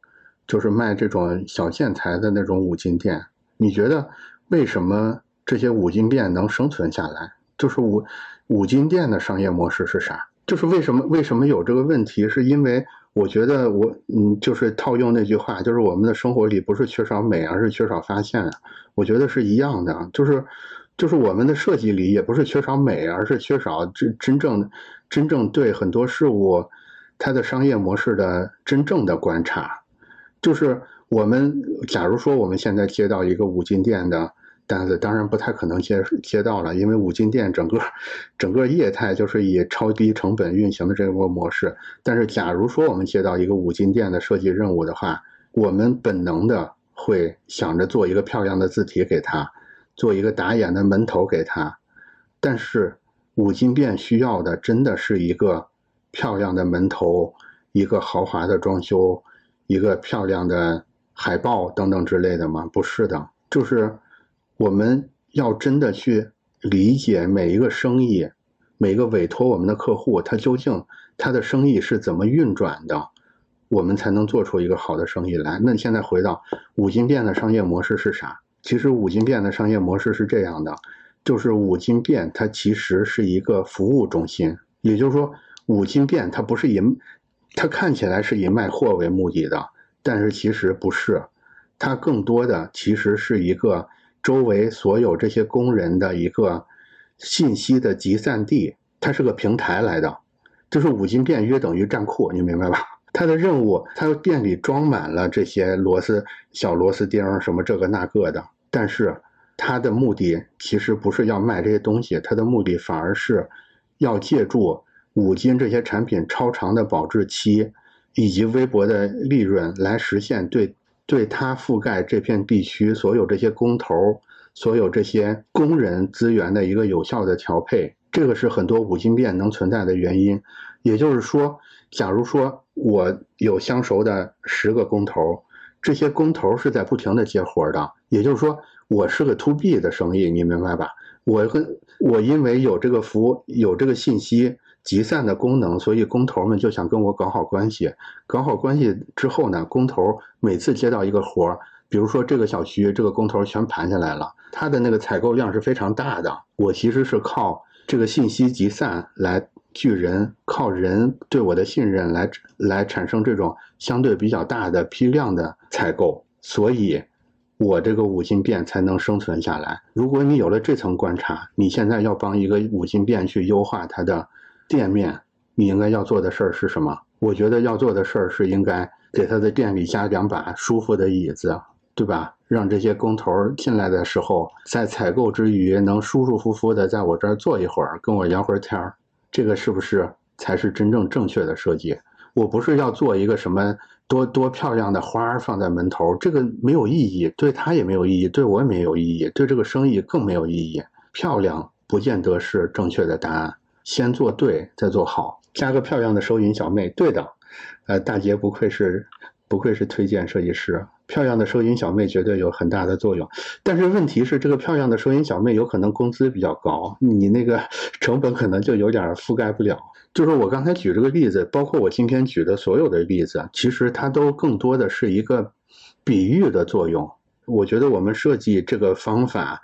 就是卖这种小建材的那种五金店。你觉得为什么这些五金店能生存下来？就是五五金店的商业模式是啥？就是为什么为什么有这个问题？是因为我觉得我嗯，就是套用那句话，就是我们的生活里不是缺少美，而是缺少发现。我觉得是一样的，就是。就是我们的设计里也不是缺少美，而是缺少真真正真正对很多事物它的商业模式的真正的观察。就是我们假如说我们现在接到一个五金店的单子，当然不太可能接接到了，因为五金店整个整个业态就是以超低成本运行的这个模式。但是假如说我们接到一个五金店的设计任务的话，我们本能的会想着做一个漂亮的字体给他。做一个打眼的门头给他，但是五金店需要的真的是一个漂亮的门头，一个豪华的装修，一个漂亮的海报等等之类的吗？不是的，就是我们要真的去理解每一个生意，每个委托我们的客户，他究竟他的生意是怎么运转的，我们才能做出一个好的生意来。那现在回到五金店的商业模式是啥？其实五金店的商业模式是这样的，就是五金店它其实是一个服务中心，也就是说，五金店它不是以，它看起来是以卖货为目的的，但是其实不是，它更多的其实是一个周围所有这些工人的一个信息的集散地，它是个平台来的，就是五金店约等于站库，你明白吧？他的任务，他店里装满了这些螺丝、小螺丝钉什么这个那个的。但是，他的目的其实不是要卖这些东西，他的目的反而是要借助五金这些产品超长的保质期以及微薄的利润，来实现对对他覆盖这片地区所有这些工头、所有这些工人资源的一个有效的调配。这个是很多五金店能存在的原因。也就是说，假如说。我有相熟的十个工头，这些工头是在不停的接活的。也就是说，我是个 to B 的生意，你明白吧？我跟我因为有这个服务，有这个信息，集散的功能，所以工头们就想跟我搞好关系。搞好关系之后呢，工头每次接到一个活儿，比如说这个小区这个工头全盘下来了，他的那个采购量是非常大的。我其实是靠这个信息集散来巨人，靠人对我的信任来来产生这种相对比较大的批量的采购，所以。我这个五金店才能生存下来。如果你有了这层观察，你现在要帮一个五金店去优化它的店面，你应该要做的事儿是什么？我觉得要做的事儿是应该给他的店里加两把舒服的椅子，对吧？让这些工头进来的时候，在采购之余能舒舒服服的在我这儿坐一会儿，跟我聊会儿天儿。这个是不是才是真正正确的设计？我不是要做一个什么。多多漂亮的花儿放在门头，这个没有意义，对他也没有意义，对我也没有意义，对这个生意更没有意义。漂亮不见得是正确的答案，先做对，再做好。加个漂亮的收银小妹，对的。呃，大姐不愧是不愧是推荐设计师，漂亮的收银小妹绝对有很大的作用。但是问题是，这个漂亮的收银小妹有可能工资比较高，你那个成本可能就有点覆盖不了。就是我刚才举这个例子，包括我今天举的所有的例子，其实它都更多的是一个比喻的作用。我觉得我们设计这个方法，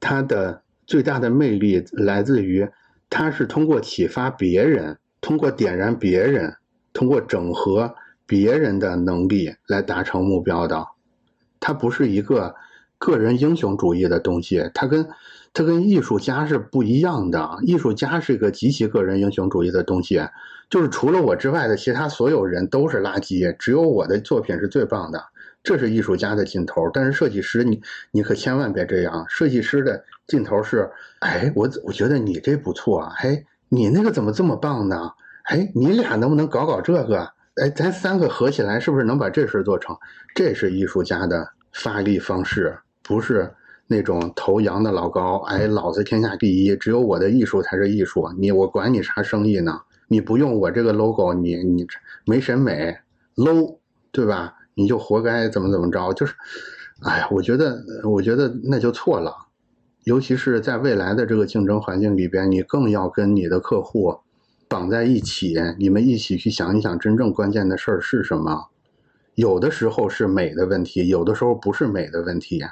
它的最大的魅力来自于，它是通过启发别人，通过点燃别人，通过整合别人的能力来达成目标的。它不是一个个人英雄主义的东西，它跟。它跟艺术家是不一样的，艺术家是一个极其个人英雄主义的东西，就是除了我之外的其他所有人都是垃圾，只有我的作品是最棒的，这是艺术家的劲头。但是设计师，你你可千万别这样，设计师的劲头是，哎，我我觉得你这不错啊，哎，你那个怎么这么棒呢？哎，你俩能不能搞搞这个？哎，咱三个合起来是不是能把这事做成？这是艺术家的发力方式，不是。那种头扬的老高，哎，老子天下第一，只有我的艺术才是艺术。你我管你啥生意呢？你不用我这个 logo，你你没审美，low，对吧？你就活该怎么怎么着？就是，哎呀，我觉得我觉得那就错了。尤其是在未来的这个竞争环境里边，你更要跟你的客户绑在一起，你们一起去想一想真正关键的事儿是什么。有的时候是美的问题，有的时候不是美的问题。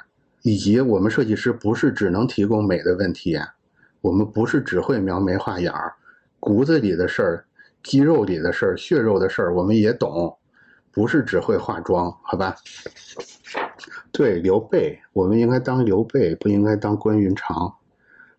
以及我们设计师不是只能提供美的问题，我们不是只会描眉画眼儿，骨子里的事儿、肌肉里的事儿、血肉的事儿我们也懂，不是只会化妆，好吧？对，刘备，我们应该当刘备，不应该当关云长。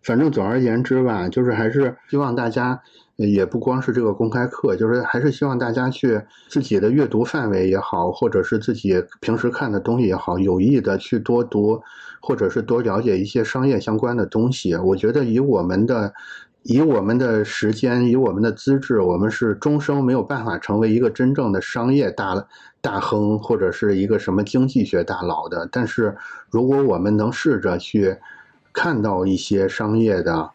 反正总而言之吧，就是还是希望大家。也不光是这个公开课，就是还是希望大家去自己的阅读范围也好，或者是自己平时看的东西也好，有意的去多读，或者是多了解一些商业相关的东西。我觉得以我们的，以我们的时间，以我们的资质，我们是终生没有办法成为一个真正的商业大大亨，或者是一个什么经济学大佬的。但是如果我们能试着去看到一些商业的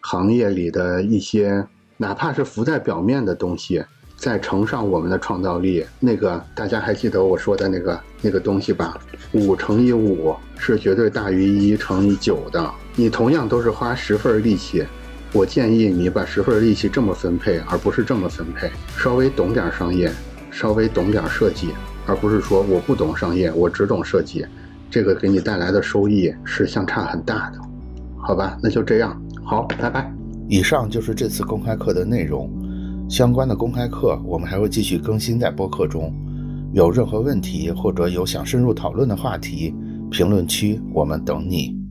行业里的一些。哪怕是浮在表面的东西，再乘上我们的创造力，那个大家还记得我说的那个那个东西吧？五乘以五是绝对大于一乘以九的。你同样都是花十份力气，我建议你把十份力气这么分配，而不是这么分配。稍微懂点商业，稍微懂点设计，而不是说我不懂商业，我只懂设计，这个给你带来的收益是相差很大的。好吧，那就这样，好，拜拜。以上就是这次公开课的内容，相关的公开课我们还会继续更新在播客中。有任何问题或者有想深入讨论的话题，评论区我们等你。